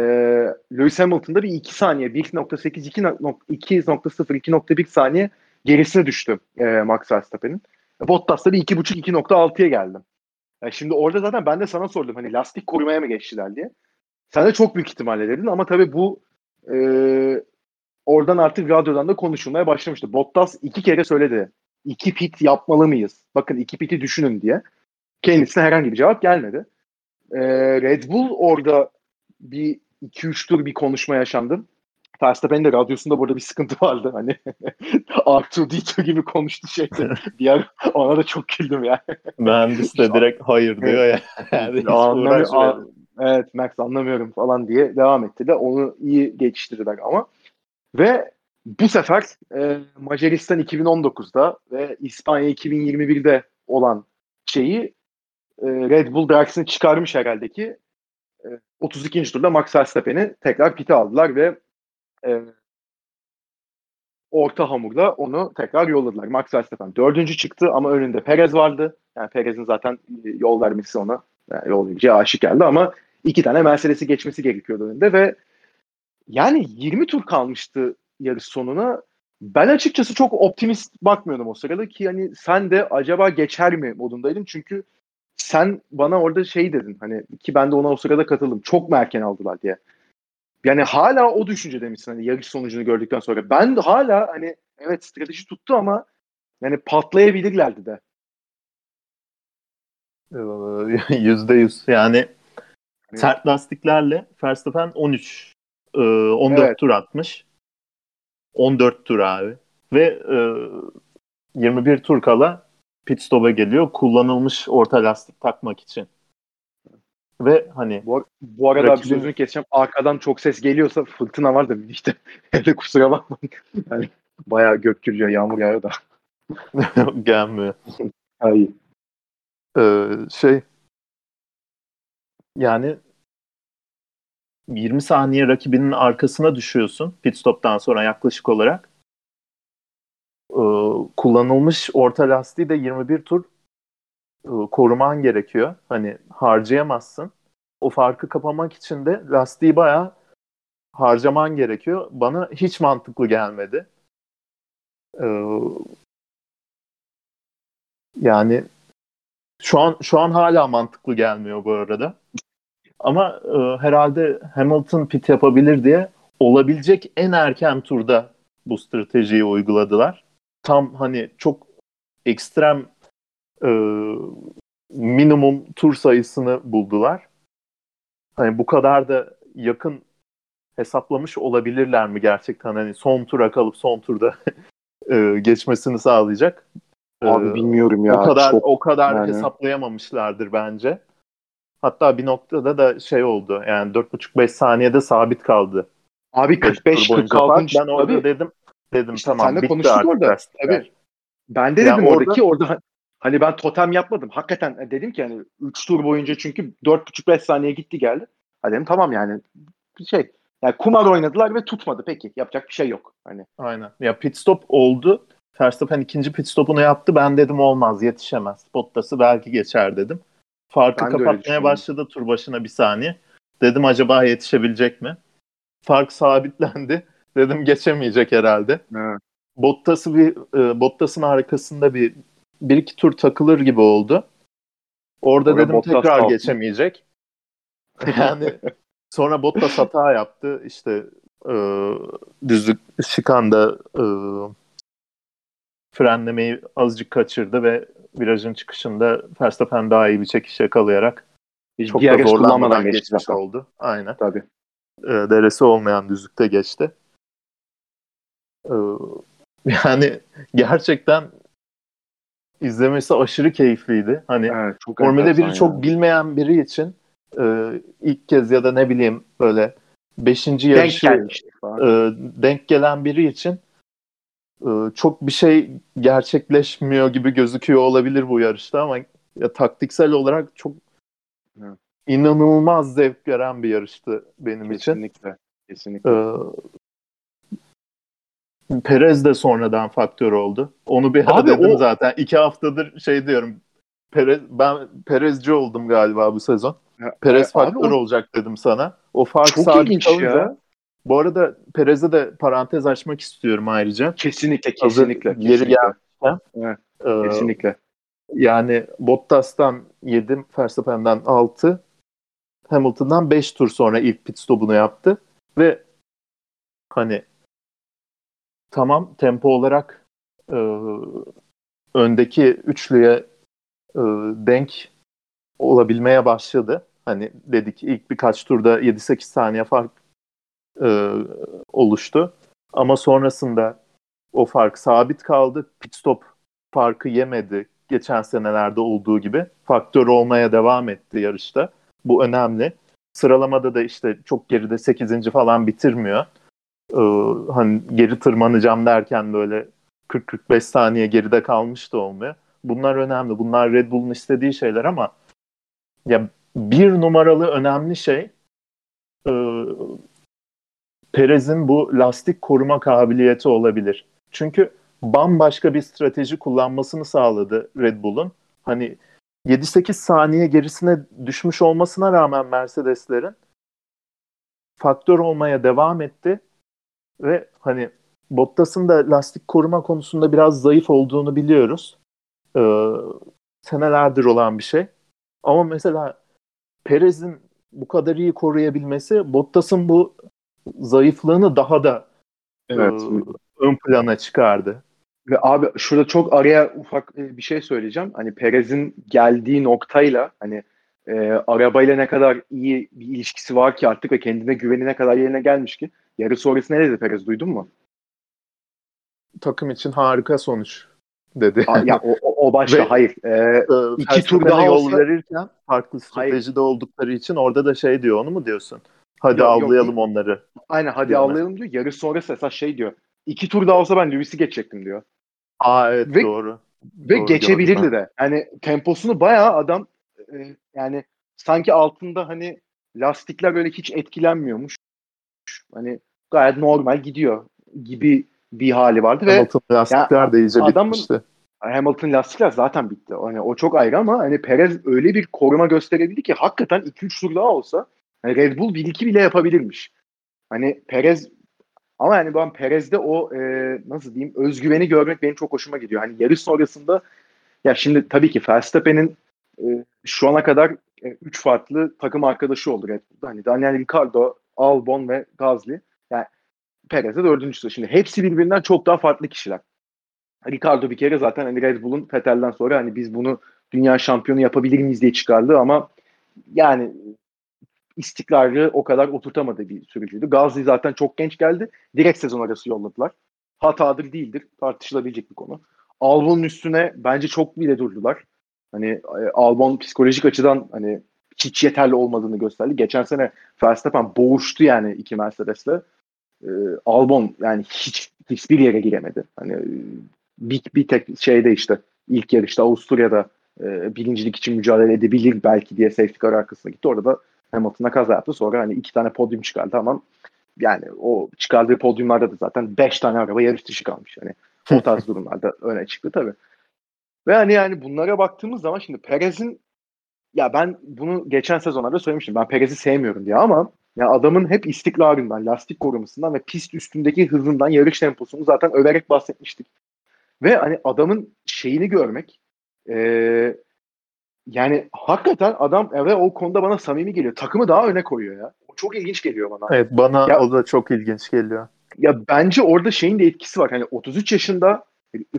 Lewis Hamilton'da bir 2 saniye 1.8 2.0 2.1 saniye gerisine düştü e, Max Verstappen'in. Bottas'ta bir 2.5 2.6'ya geldim. Yani şimdi orada zaten ben de sana sordum hani lastik korumaya mı geçtiler diye. Sen de çok büyük ihtimalle dedin ama tabii bu e, oradan artık radyodan da konuşulmaya başlamıştı. Bottas iki kere söyledi iki pit yapmalı mıyız? Bakın iki piti düşünün diye. Kendisine herhangi bir cevap gelmedi. Ee, Red Bull orada bir 2-3 tur bir konuşma yaşandı. Verstappen'in de radyosunda burada bir sıkıntı vardı. Hani R2-D2 gibi konuştu şeyde. Diğer ona da çok güldüm yani. Mühendis de direkt hayır diyor ya. Yani Anlamıyor- evet Max anlamıyorum falan diye devam ettiler. Onu iyi geçiştirdiler ama. Ve bu sefer e, Macaristan 2019'da ve İspanya 2021'de olan şeyi e, Red Bull dersini çıkarmış herhalde ki 32. turda Max Verstappen'i tekrar pite aldılar ve e, orta hamurda onu tekrar yolladılar. Max Verstappen dördüncü çıktı ama önünde Perez vardı. Yani Perez'in zaten yol vermesi ona yani yol vereceği geldi ama iki tane Mercedes'i geçmesi gerekiyordu önünde ve yani 20 tur kalmıştı yarış sonuna. Ben açıkçası çok optimist bakmıyordum o sırada ki hani sen de acaba geçer mi modundaydım çünkü sen bana orada şey dedin hani ki ben de ona o sırada katıldım. Çok mu erken aldılar diye. Yani hala o düşünce misin hani yarış sonucunu gördükten sonra. Ben de hala hani evet strateji tuttu ama yani patlayabilirlerdi de. Yüzde yüz. Yani sert lastiklerle Verstappen 13 e, 14 Evet. tur atmış. 14 tur abi. Ve e, 21 tur kala pit stop'a geliyor kullanılmış orta lastik takmak için. Ve hani Bu, bu arada Rakibin- bir sözünü keseceğim. Arkadan çok ses geliyorsa fırtına var da işte. Hele kusura bakmayın. Yani bayağı gök gürlüyor, yağmur yağıyor da. gelmiyor. Hayır. Ee, şey yani 20 saniye rakibinin arkasına düşüyorsun pit stop'tan sonra yaklaşık olarak. Ee, kullanılmış orta lastiği de 21 tur e, koruman gerekiyor. Hani harcayamazsın. O farkı kapamak için de lastiği bayağı harcaman gerekiyor. Bana hiç mantıklı gelmedi. Ee, yani şu an şu an hala mantıklı gelmiyor bu arada. Ama e, herhalde Hamilton pit yapabilir diye olabilecek en erken turda bu stratejiyi uyguladılar. Tam hani çok ekstrem e, minimum tur sayısını buldular. Hani bu kadar da yakın hesaplamış olabilirler mi gerçekten hani son tura kalıp son turda e, geçmesini sağlayacak. Abi Ee, bilmiyorum ya. o kadar çok, o kadar yani. hesaplayamamışlardır bence. Hatta bir noktada da şey oldu. Yani 4,5-5 saniyede sabit kaldı. Abi Beş tur 45 boyunca 46 fark. Ben orada tabii. dedim dedim İşte tamam senle bitti konuştuk artık orada. lastikler. Tabii. Ben de Ya dedim orada- oradaki orada hani ben totem yapmadım. Hakikaten e, dedim ki hani 3 tur boyunca çünkü 4,5-5 saniye gitti geldi. Ha dedim tamam yani bir şey. Yani kumar oynadılar ve tutmadı. Peki yapacak bir şey yok. Hani Aynen. Ya pit stop oldu. Verstappen ikinci pit stopunu yaptı. Ben dedim olmaz yetişemez. Bottas'ı belki geçer dedim. Farkı Ben kapatmaya başladı tur başına bir saniye. Dedim acaba yetişebilecek mi? Fark sabitlendi. Dedim geçemeyecek herhalde. Evet. Bottas'ı bir e, Bottas'ın arkasında bir bir iki tur takılır gibi oldu. Orada Orada dedim Bottas tekrar kaldı. geçemeyecek. Yani sonra Bottas hata yaptı. İşte e, düzlük şikanda e, frenlemeyi azıcık kaçırdı ve virajın çıkışında Verstappen daha iyi bir çekiş yakalayarak Hiç çok da zorlanmadan geçmiş zaten. oldu. Aynen. Tabii. E, deresi olmayan düzlükte geçti. E, yani gerçekten izlemesi aşırı keyifliydi. Hani Evet, çok Formula 1'i enteresan çok bilmeyen biri için e, ilk kez ya da ne bileyim böyle beşinci denk yarışı gelmişti falan. e, denk gelen biri için e, çok bir şey gerçekleşmiyor gibi gözüküyor olabilir bu yarışta ama ya, taktiksel olarak çok Evet. inanılmaz zevk veren bir yarıştı benim için. Kesinlikle. Kesinlikle. Perez de sonradan faktör oldu. Onu bir ara dedim o- zaten. İki haftadır şey diyorum. Perez, ben Perezci oldum galiba bu sezon. Ya, Perez e, faktör o olacak dedim sana. O fark çok sabit kalınca. ya. Bu arada Perez'e de parantez açmak istiyorum ayrıca. Kesinlikle, Hazır kesinlikle. geri kesinlikle. Ee, Kesinlikle. yani Bottas'tan 7, Verstappen'den 6, Hamilton'dan 5 tur sonra ilk pit stopunu yaptı ve hani tamam tempo olarak e, öndeki üçlüye e, denk olabilmeye başladı. Hani dedik ilk birkaç turda 7-8 saniye fark e, oluştu. Ama sonrasında o fark sabit kaldı. Pit stop farkı yemedi. Geçen senelerde olduğu gibi. Faktör olmaya devam etti yarışta. Bu önemli. Sıralamada da işte çok geride 8. falan bitirmiyor. Ee, hani geri tırmanacağım derken böyle 40-45 saniye geride kalmış da olmuyor. Bunlar önemli. Bunlar Red Bull'un istediği şeyler ama ya bir numaralı önemli şey e, Perez'in bu lastik koruma kabiliyeti olabilir. Çünkü bambaşka bir strateji kullanmasını sağladı Red Bull'un. Hani 7-8 saniye gerisine düşmüş olmasına rağmen Mercedeslerin faktör olmaya devam etti ve hani Bottas'ın da lastik koruma konusunda biraz zayıf olduğunu biliyoruz. Ee, senelerdir olan bir şey. Ama mesela Perez'in bu kadar iyi koruyabilmesi Bottas'ın bu zayıflığını daha da Evet. e, ön plana çıkardı. Ve abi şurada çok araya ufak e, bir şey söyleyeceğim. Hani Perez'in geldiği noktayla hani e, arabayla ne kadar iyi bir ilişkisi var ki artık ve kendine güveni ne kadar yerine gelmiş ki. Yarı sonrası ne dedi Perez duydun mu? Takım için harika sonuç dedi. Aa, ya o, o, o başka Ve- hayır. E, Ee, iki tur daha yol olsa- verirken farklı Hayır. stratejide oldukları için orada da şey diyor onu mu diyorsun? Hadi Yok, yok. avlayalım onları. aynen hadi Diyor avlayalım diyor. Yarı sonrası esas şey diyor. İki tur daha olsa ben Lewis'i geçecektim diyor. Aa evet Ve- doğru. Ve Doğru, geçebilirdi gördüm de. Yani temposunu bayağı adam e, yani sanki altında hani lastikler böyle hiç etkilenmiyormuş. Hani gayet normal gidiyor gibi bir hali vardı ve Hamilton lastikler de iyice adamın- bitmişti. Hamilton lastikler zaten bitti. Hani o çok ayrı ama hani Perez öyle bir koruma gösterebildi ki hakikaten 2-3 tur daha olsa hani Red Bull 1-2 bile yapabilirmiş. Hani Perez ama yani ben Perez'de o e, nasıl diyeyim özgüveni görmek benim çok hoşuma gidiyor. Hani yarış sonrasında ya şimdi tabii ki Verstappen'in e, şu ana kadar 3 farklı takım arkadaşı oldu Red Bull'da. Hani Daniel Ricciardo, Albon ve Gasly. Yani Perez'de dördüncüsü. Şimdi hepsi birbirinden çok daha farklı kişiler. Ricardo bir kere zaten hani Red Bull'un Vettel'den sonra hani biz bunu dünya şampiyonu yapabilir miyiz diye çıkardı ama yani istikrarı o kadar oturtamadığı bir sürücüydü. Gazli zaten çok genç geldi. Direkt sezon arası yolladılar. Hatadır değildir. Tartışılabilecek bir konu. Albon'un üstüne bence çok bile durdular. Hani e, Albon psikolojik açıdan hani hiç yeterli olmadığını gösterdi. Geçen sene Verstappen boğuştu yani iki Mercedes'le. E, Albon yani hiç hiçbir yere giremedi. Hani e, bir, bir tek şeyde işte ilk yarışta Avusturya'da e, birincilik için mücadele edebilir belki diye safety car arkasına gitti. Orada da Hamilton'a kaza yaptı. Sonra hani iki tane podyum çıkardı ama yani o çıkardığı podyumlarda da zaten beş tane araba yarış dışı kalmış. Hani o tarz durumlarda öne çıktı tabii. Ve hani yani bunlara baktığımız zaman şimdi Perez'in ya ben bunu geçen sezonlarda söylemiştim. Ben Perez'i sevmiyorum diye ama ya adamın hep istikrarından, lastik korumasından ve pist üstündeki hızından, yarış temposunu zaten överek bahsetmiştik. Ve hani adamın şeyini görmek e, yani hakikaten adam ve o konuda bana samimi geliyor. Takımı daha öne koyuyor ya. O çok ilginç geliyor bana. Evet bana ya, o da çok ilginç geliyor. Ya bence orada şeyin de etkisi var. Hani 33 yaşında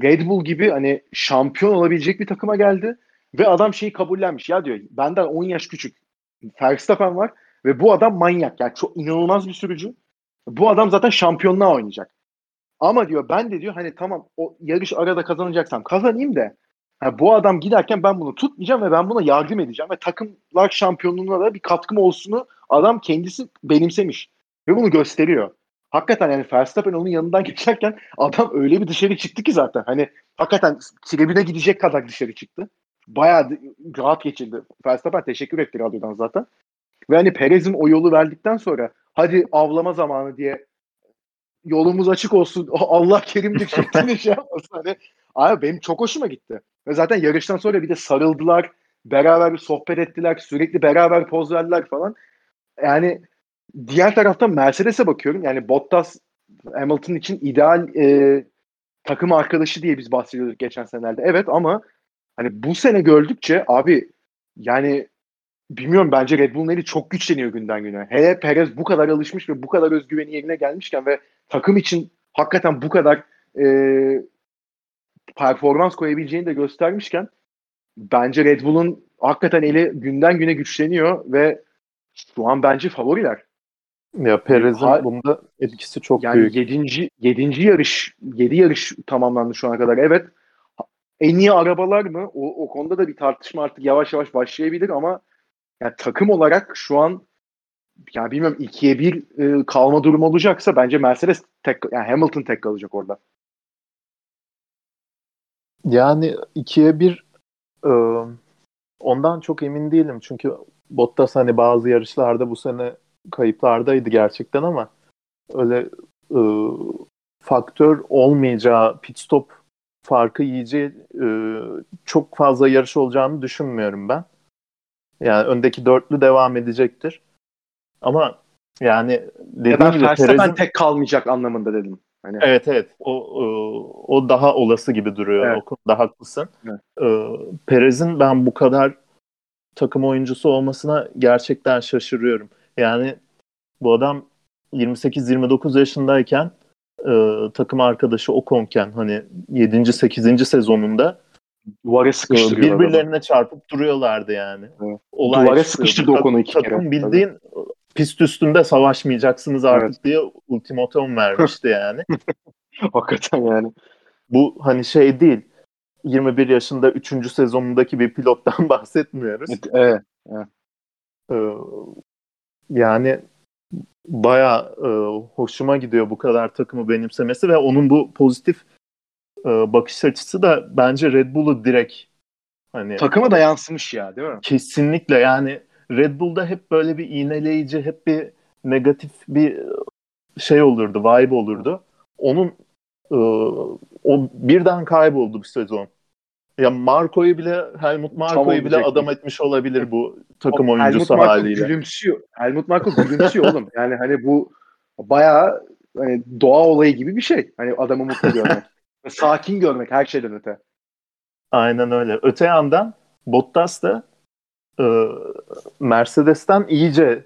Red Bull gibi hani şampiyon olabilecek bir takıma geldi ve adam şeyi kabullenmiş. Ya diyor benden 10 yaş küçük Verstappen var ve bu adam manyak. Yani çok inanılmaz bir sürücü. Bu adam zaten şampiyonluğa oynayacak. Ama diyor ben de diyor hani tamam o yarış arada kazanacaksam kazanayım da yani bu adam giderken ben bunu tutmayacağım ve ben buna yardım edeceğim ve takımlar şampiyonluğuna da bir katkım olsunu adam kendisi benimsemiş ve bunu gösteriyor. Hakikaten yani Verstappen onun yanından geçerken adam öyle bir dışarı çıktı ki zaten. Hani hakikaten tribüne gidecek kadar dışarı çıktı. Bayağı rahat geçildi. Verstappen teşekkür etti radyodan zaten. Ve hani Perez'in o yolu verdikten sonra hadi avlama zamanı diye yolumuz açık olsun Allah kerimdir şeklinde şey yapmasın. Hani, abi benim çok hoşuma gitti. Ve zaten yarıştan sonra bir de sarıldılar. Beraber bir sohbet ettiler. Sürekli beraber poz verdiler falan. Yani diğer taraftan Mercedes'e bakıyorum. Yani Bottas Hamilton için ideal e, takım arkadaşı diye biz bahsediyorduk geçen senelerde. Evet ama hani bu sene gördükçe abi yani bilmiyorum bence Red Bull'un eli çok güçleniyor günden güne. Hele Perez bu kadar alışmış ve bu kadar özgüveni yerine gelmişken ve takım için hakikaten bu kadar e, performans koyabileceğini de göstermişken bence Red Bull'un hakikaten eli günden güne güçleniyor ve şu an bence favoriler. Ya Perez'in ha, bunda etkisi çok yani büyük. Yani 7. 7. yarış 7 yarış tamamlandı şu ana kadar. Evet. En iyi arabalar mı? O, o konuda da bir tartışma artık yavaş yavaş başlayabilir ama yani takım olarak şu an yani bilmiyorum ikiye bir e, kalma durumu olacaksa bence Mercedes tek yani Hamilton tek kalacak orada. Yani ikiye bir e, ondan çok emin değilim. Çünkü Bottas hani bazı yarışlarda bu sene kayıplardaydı gerçekten ama öyle e, faktör olmayacağı pit stop farkı yiyeceği e, çok fazla yarış olacağını düşünmüyorum ben. Yani öndeki dörtlü devam edecektir. Ama yani dediğim ya ben gibi Perez'in... tek kalmayacak anlamında dedim. Hani... Evet evet. O, o, o daha olası gibi duruyor. Evet. O konuda haklısın. Evet. Ee, Perez'in ben bu kadar takım oyuncusu olmasına gerçekten şaşırıyorum. Yani bu adam 28-29 yaşındayken e, takım arkadaşı Okonken hani 7. 8. sezonunda duvara sıkıştırıyor birbirlerine adamı. çarpıp duruyorlardı yani. Evet. Olay duvara sıkıştırdı o konu iki takım kere. Takım bildiğin Tabii. pist üstünde savaşmayacaksınız artık evet. diye ultimatum vermişti yani. Hakikaten yani. Bu hani şey değil. 21 yaşında 3. sezonundaki bir pilottan bahsetmiyoruz. Evet. evet. Ee, yani baya e, hoşuma gidiyor bu kadar takımı benimsemesi ve onun bu pozitif e, bakış açısı da bence Red Bull'u direkt hani takıma da yansımış ya değil mi? Kesinlikle yani Red Bull'da hep böyle bir iğneleyici, hep bir negatif bir şey olurdu, vibe olurdu. Onun e, o birden kayboldu bu sezon. Ya Marco'yu bile Helmut Marco'yu bile adam etmiş olabilir bu takım o, oyuncusu Helmut haliyle. Marco gülümsüyor. Helmut Marco gülümsüyor oğlum. Yani hani bu bayağı hani doğa olayı gibi bir şey. Hani adamı mutlu görmek. Sakin görmek her şeyden öte. Aynen öyle. Öte yandan Bottas da e, Mercedes'ten iyice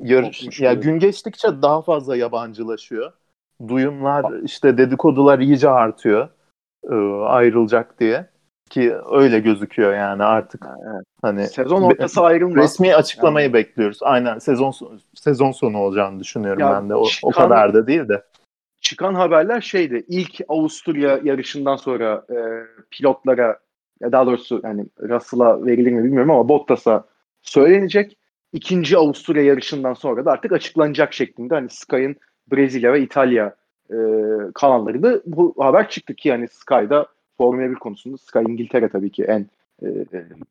yarış ya gün geçtikçe daha fazla yabancılaşıyor. Duyumlar işte dedikodular iyice artıyor. E, ayrılacak diye ki öyle gözüküyor yani artık. Evet. Hani sezon ortası ayrılmaz. Resmi açıklamayı yani. bekliyoruz. Aynen sezon sezon sonu olacağını düşünüyorum ya, ben de. O, çıkan, o kadar da değil de. Çıkan haberler şeydi. İlk Avusturya yarışından sonra e, pilotlara ya daha doğrusu yani Russell'a verilir mi bilmiyorum ama Bottas'a söylenecek. İkinci Avusturya yarışından sonra da artık açıklanacak şeklinde hani Sky'ın Brezilya ve İtalya e, kanallarında bu haber çıktı ki yani Sky'da Formula 1 konusunda Sky İngiltere tabii ki en e,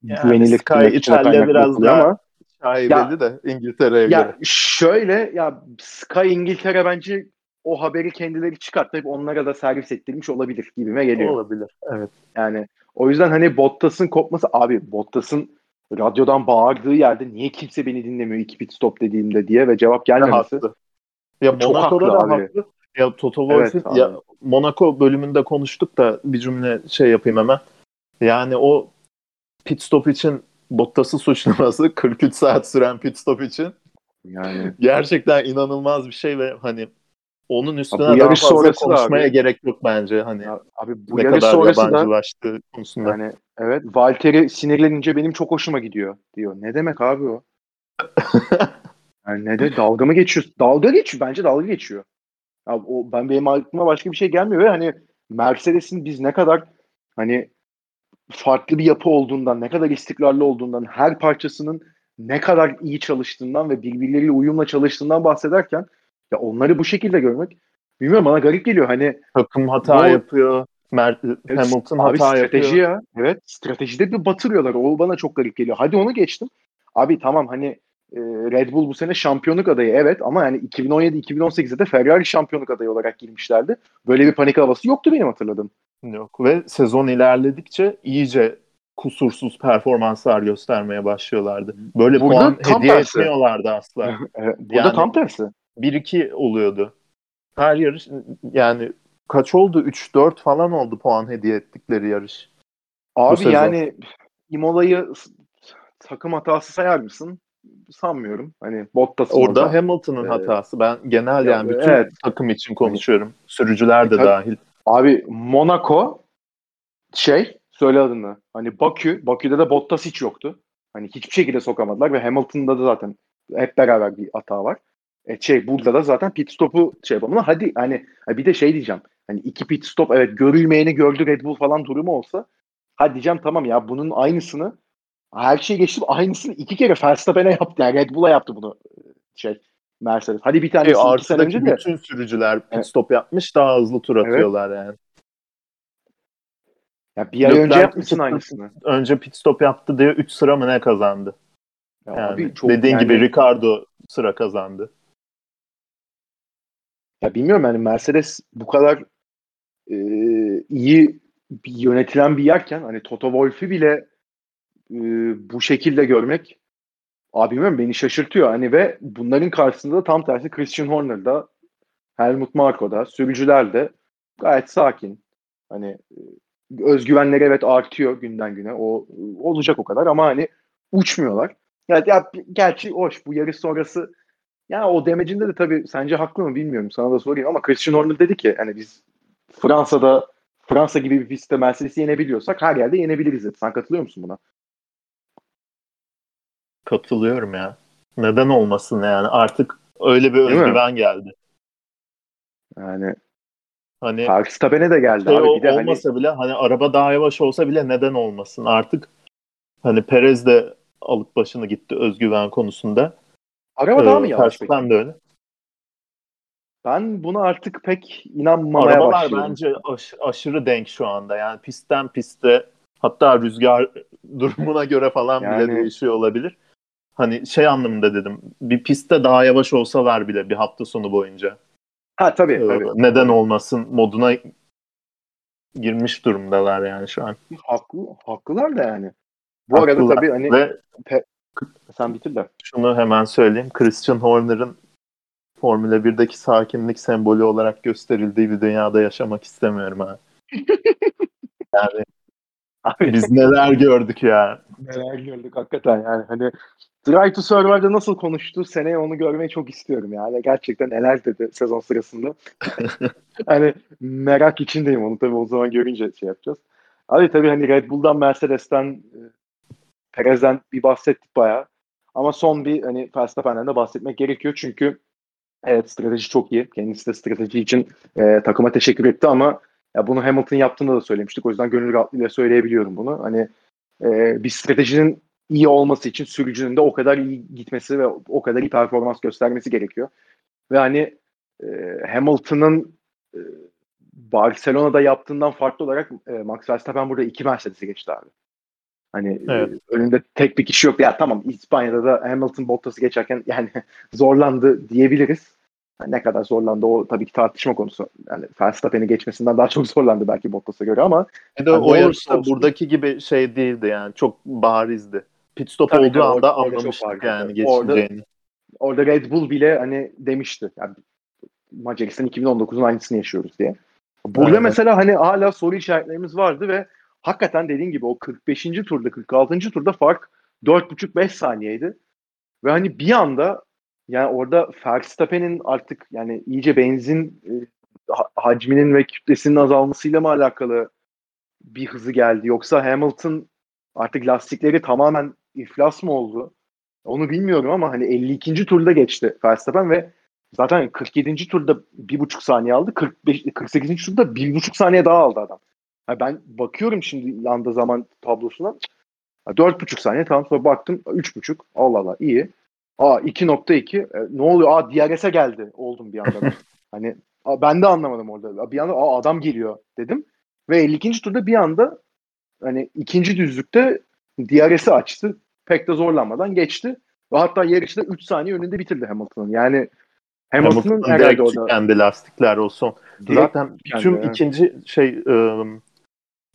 yani güvenilir Sky İtalya biraz daha ama şaibeli de İngiltere'ye ya göre. Şöyle ya Sky İngiltere bence o haberi kendileri çıkartıp onlara da servis ettirmiş olabilir gibime geliyor. Olabilir. Evet. Yani o yüzden hani Bottas'ın kopması abi Bottas'ın radyodan bağırdığı yerde niye kimse beni dinlemiyor iki pit stop dediğimde diye ve cevap gelmemesi. Haklı. Ya Çok Monaco'da da haklı abi. haklı. Ya Toto Evet Wolff'in ya Monaco bölümünde konuştuk da bir cümle şey yapayım hemen. Yani o pit stop için Bottas'ı suçlaması 43 saat süren pit stop için Yani gerçekten inanılmaz bir şey ve hani onun üstüne bu daha fazla konuşmaya abi. gerek yok bence hani ya abi bu ne yarış kadar sonrası da yabancılaştığı konusunda. yani evet Valtteri sinirlenince benim çok hoşuma gidiyor diyor. Ne demek abi o? Yani ne de dalga mı geçiyor? Dalga geçiyor. Bence dalga geçiyor. Abi o ben benim aklıma başka bir şey gelmiyor ve hani Mercedes'in biz ne kadar hani farklı bir yapı olduğundan, ne kadar istikrarlı olduğundan, her parçasının ne kadar iyi çalıştığından ve birbirleriyle uyumla çalıştığından bahsederken ya onları bu şekilde görmek bilmiyorum bana garip geliyor. Hani Takım hata Bu- yapıyor. Mer- Hamilton abi hata strateji yapıyor. ya. Evet stratejide bir batırıyorlar. O bana çok garip geliyor. Hadi onu geçtim. Abi tamam hani e, Red Bull bu sene şampiyonluk adayı evet ama yani 2017-2018'de de Ferrari şampiyonluk adayı olarak girmişlerdi. Böyle bir panik havası yoktu benim hatırladığım. Yok ve sezon ilerledikçe iyice kusursuz performanslar göstermeye başlıyorlardı. Böyle Burada puan hediye tersi. etmiyorlardı asla. Evet, burada Yani- tam tersi. 1-2 oluyordu. Her yarış yani kaç oldu? 3-4 falan oldu puan hediye ettikleri yarış. Abi yani Imola'yı takım hatası sayar mısın? Sanmıyorum. Hani Bottas Orada Hamilton'ın Ee, hatası. Ben genel ya, yani bütün evet. takım için konuşuyorum. Sürücüler de Tabii. dahil. Abi Monaco şey söyle adını. Hani Bakü, Bakü'de de Bottas hiç yoktu. Hani hiçbir şekilde sokamadılar ve Hamilton'da da zaten hep beraber bir hata var. E şey burada da zaten pit stopu şey yapalım. Hadi hani ha bir de şey diyeceğim. Hani iki pit stop evet görülmeyeni gördü Red Bull falan durumu olsa hadi diyeceğim tamam ya bunun aynısını her şeyi geçtim aynısını iki kere Verstappen'e yaptı. Yani Red Bull'a yaptı bunu şey Mercedes. Hadi bir tanesi E, iki sene önce de. bütün sürücüler pit Evet. stop yapmış daha hızlı tur atıyorlar yani. Ya bir ay önce Leclerc yapmışsın aynısını. Önce pit stop yaptı diye 3 sıra mı ne kazandı? Ya Yani abi çok dediğin yani- gibi Ricardo sıra kazandı. Ya bilmiyorum yani Mercedes bu kadar e, iyi yönetilen bir yerken hani Toto Wolff'ü bile e, bu şekilde görmek abi bilmiyorum beni şaşırtıyor. Hani ve bunların karşısında da tam tersi Christian Horner'da Helmut Marko'da sürücüler de gayet sakin. Hani e, özgüvenleri evet artıyor günden güne. O olacak o kadar ama hani uçmuyorlar. Ya, ya gerçi hoş bu yarış sonrası ya o demecinde de tabii sence haklı mı bilmiyorum. Sana da sorayım ama Christian Horner dedi ki hani biz Fransa'da Fransa gibi bir pistte Mercedes'i yenebiliyorsak her yerde yenebiliriz dedi. Sen katılıyor musun buna? Katılıyorum ya. Neden olmasın yani artık öyle bir özgüven geldi. Yani Hani Verstappen'e de geldi şey abi. Bir de hani olmasa bile hani araba daha yavaş olsa bile neden olmasın artık hani Perez de alıp başını gitti özgüven konusunda. Araba daha Ee, mı yavaş peki? De öyle. Ben buna artık pek inanmamaya Arabalar başlıyorum. bence aş- aşırı denk şu anda. Yani pistten piste hatta rüzgar durumuna göre falan bile Yani- değişiyor olabilir. Hani şey anlamında dedim. Bir pistte daha yavaş olsalar bile bir hafta sonu boyunca. Ha tabii Ee, tabii. Neden olmasın moduna girmiş durumdalar yani şu an. Haklı, haklılar da yani. Bu arada Haklılar. tabii hani Ve sen bitir de. şunu hemen söyleyeyim. Christian Horner'ın Formula 1'deki sakinlik sembolü olarak gösterildiği bir dünyada yaşamak istemiyorum ha. yani Abi biz neler gördük ya. neler gördük hakikaten yani hani Drive to Survive'da nasıl konuştu seneye onu görmeyi çok istiyorum yani gerçekten neler dedi sezon sırasında. hani merak içindeyim onu tabii o zaman görünce şey yapacağız. Abi tabii hani Red Bull'dan Mercedes'ten e, Perez'den bir bahsettik bayağı. Ama son bir hani Verstappen'den de bahsetmek gerekiyor çünkü evet strateji çok iyi. Kendisi de strateji için e, takıma teşekkür etti ama ya bunu Hamilton yaptığında da söylemiştik. O yüzden gönül rahatlığıyla söyleyebiliyorum bunu. Hani e, bir stratejinin iyi olması için sürücünün de o kadar iyi gitmesi ve o kadar iyi performans göstermesi gerekiyor. Ve hani e, Hamilton'ın e, Barcelona'da yaptığından farklı olarak e, Max Verstappen burada iki Mercedes'e geçti abi. Hani e, Evet. önünde tek bir kişi yok. Ya tamam İspanya'da da Hamilton Bottas'ı geçerken yani zorlandı diyebiliriz. ne kadar zorlandı o tabii ki tartışma konusu. Yani Verstappen'i geçmesinden daha çok zorlandı belki Bottas'a göre ama bir de yani o yarışta buradaki gibi şey değildi yani çok barizdi. Pit stop tabii olduğu anda anlamıştık yani geçeceğini. Orada, orada Red Bull bile hani demişti. Yani Macaristan 2019'un aynısını yaşıyoruz diye. Burada evet. mesela hani hala soru işaretlerimiz vardı ve hakikaten dediğin gibi o 45. turda 46. turda fark 4,5-5 saniyeydi. Ve hani bir anda yani orada Verstappen'in artık yani iyice benzin e, hacminin ve kütlesinin azalmasıyla mı alakalı bir hızı geldi yoksa Hamilton artık lastikleri tamamen iflas mı oldu? Onu bilmiyorum ama hani 52. turda geçti Verstappen ve zaten 47. turda bir buçuk saniye aldı. 45 48. turda bir buçuk saniye daha aldı adam. Yani ben bakıyorum şimdi yanda zaman tablosuna. Dört buçuk saniye tamam sonra baktım üç buçuk. Allah Allah iyi. Aa 2.2 e, ne oluyor? Aa DRS'e geldi oldum bir anda. hani a, ben de anlamadım orada. Bir anda aa adam geliyor dedim. Ve 52. turda bir anda hani ikinci düzlükte DRS'i açtı. Pek de zorlanmadan geçti. Ve hatta yarışta 3 saniye önünde bitirdi Hamilton'ın. Yani Hamilton'ın Hamilton herhalde orada. Kendi lastikler o son. Zaten tüm yani. ikinci şey ıı,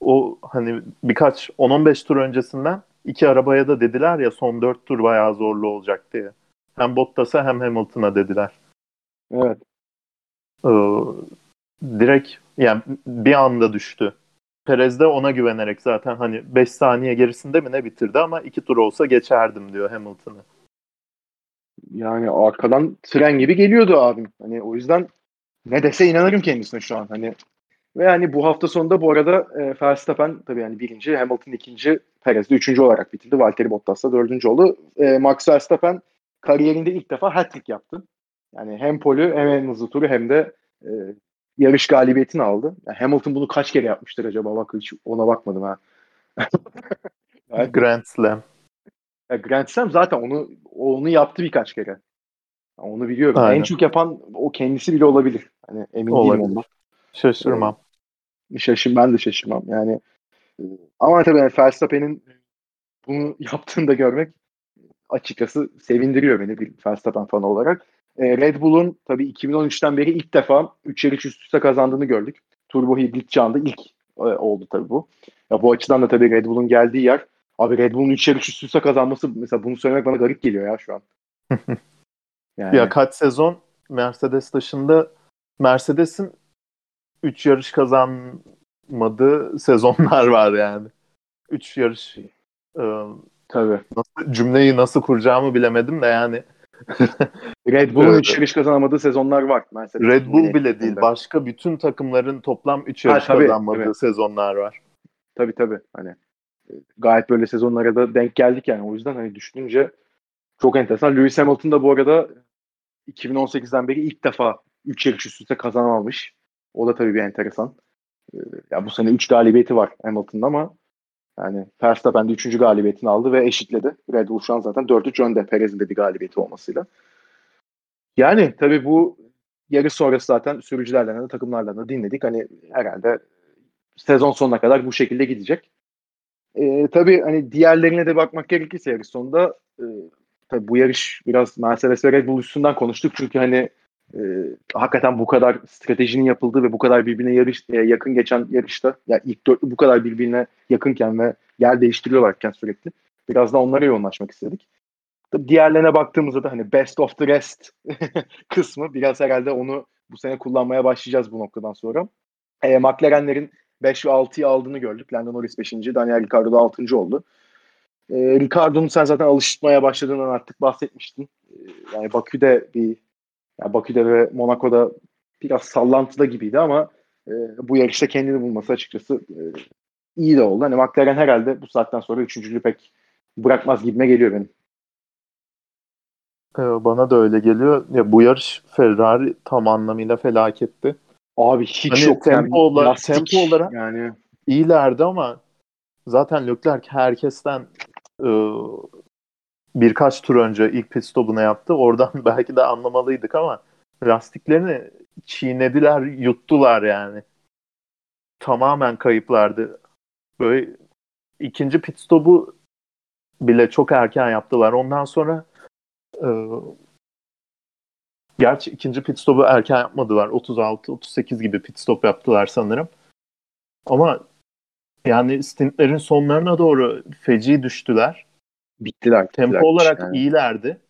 o hani birkaç 10-15 tur öncesinden iki arabaya da dediler ya son 4 tur bayağı zorlu olacak diye. Hem Bottas'a hem Hamilton'a dediler. Evet. Ee, direkt yani bir anda düştü. Perez de ona güvenerek zaten hani 5 saniye gerisinde mi ne bitirdi ama 2 tur olsa geçerdim diyor Hamilton'ı. Yani arkadan tren gibi geliyordu abim. Hani o yüzden ne dese inanırım kendisine şu an. Hani ve yani bu hafta sonunda bu arada e, Verstappen tabii yani birinci, Hamilton ikinci, Perez de üçüncü olarak bitirdi. Valtteri Bottas da dördüncü oldu. E, Max Verstappen kariyerinde ilk defa hat-trick yaptı. Yani hem polü hem en hızlı turu hem de e, yarış galibiyetini aldı. Yani Hamilton bunu kaç kere yapmıştır acaba? Bak hiç ona bakmadım ha. yani, Grand Slam. Ya Grand Slam zaten onu onu yaptı birkaç kere. Onu biliyorum. Aynen. En çok yapan o kendisi bile olabilir. Hani emin olabilir. değilim ondan. Şaşırmam. Şaşım ben de şaşırmam. Yani e, ama tabii yani Verstappen'in bunu yaptığını da görmek açıkçası sevindiriyor beni bir Verstappen fanı olarak. E, Red Bull'un tabii 2013'ten beri ilk defa 3 yarış üst üste kazandığını gördük. Turbo hibrit çağında ilk e, oldu tabii bu. Ya bu açıdan da tabii Red Bull'un geldiği yer Abi Red Bull'un 3 yarış üst üste kazanması mesela bunu söylemek bana garip geliyor ya şu an. yani. Ya kaç sezon Mercedes dışında Mercedes'in 3 yarış kazanmadığı sezonlar var yani. 3 yarış ıı, Tabii. Nasıl, cümleyi nasıl kuracağımı bilemedim de yani. Red Bull'un 3 yarış kazanamadığı sezonlar var. Mercedes Red Bull bile değil. Başka bütün takımların toplam 3 yarış ha, tabii, kazanmadığı tabii. sezonlar var. Tabii tabii. Hani gayet böyle sezonlara da denk geldik yani. O yüzden hani düşününce çok enteresan. Lewis Hamilton da bu arada 2018'den beri ilk defa 3 yarış üst üste kazanamamış. O da tabii bir enteresan. Ee, ya bu sene 3 galibiyeti var Hamilton'da ama yani Verstappen de 3. galibiyetini aldı ve eşitledi. Red Bull şu an zaten 4-3 önde Perez'in de bir galibiyeti olmasıyla. Yani tabii bu yarış sonrası zaten sürücülerden de takımlardan da dinledik. Hani herhalde sezon sonuna kadar bu şekilde gidecek. E, tabii hani diğerlerine de bakmak gerekirse yarış sonunda e, tabii bu yarış biraz Mercedes ve Red Bull üstünden konuştuk. Çünkü hani e, hakikaten bu kadar stratejinin yapıldığı ve bu kadar birbirine yarış e, yakın geçen yarışta ya yani ilk dörtlü bu kadar birbirine yakınken ve yer değiştiriyorlarken sürekli biraz da onlara yoğunlaşmak istedik. Tabii diğerlerine baktığımızda da hani best of the rest kısmı biraz herhalde onu bu sene kullanmaya başlayacağız bu noktadan sonra. E, McLaren'lerin 5 ve 6'yı aldığını gördük. Lando Norris 5. Daniel Ricciardo da 6. oldu. E, Ricciardo'nun sen zaten alıştırmaya başladığından artık bahsetmiştin. E, yani Bakü'de bir yani Bakü'de ve Monaco'da biraz sallantıda gibiydi ama e, bu yarışta kendini bulması açıkçası e, iyi de oldu. Hani McLaren herhalde bu saatten sonra üçüncülüğü pek bırakmaz gibime geliyor benim. Ee, bana da öyle geliyor. Ya bu yarış Ferrari tam anlamıyla felaketti. Abi hiç hani yok. Tempo, yani, olarak, tempo olarak yani iyilerdi ama zaten Leclerc herkesten ıı, birkaç tur önce ilk pit stopunu yaptı. Oradan belki de anlamalıydık ama lastiklerini çiğnediler, yuttular yani. Tamamen kayıplardı. Böyle ikinci pit stopu bile çok erken yaptılar. Ondan sonra e, Gerçi ikinci pit stopu erken yapmadılar. 36-38 gibi pit stop yaptılar sanırım. Ama yani stintlerin sonlarına doğru feci düştüler. Bittiler. Tempo bittiler. olarak Yani. iyilerdi.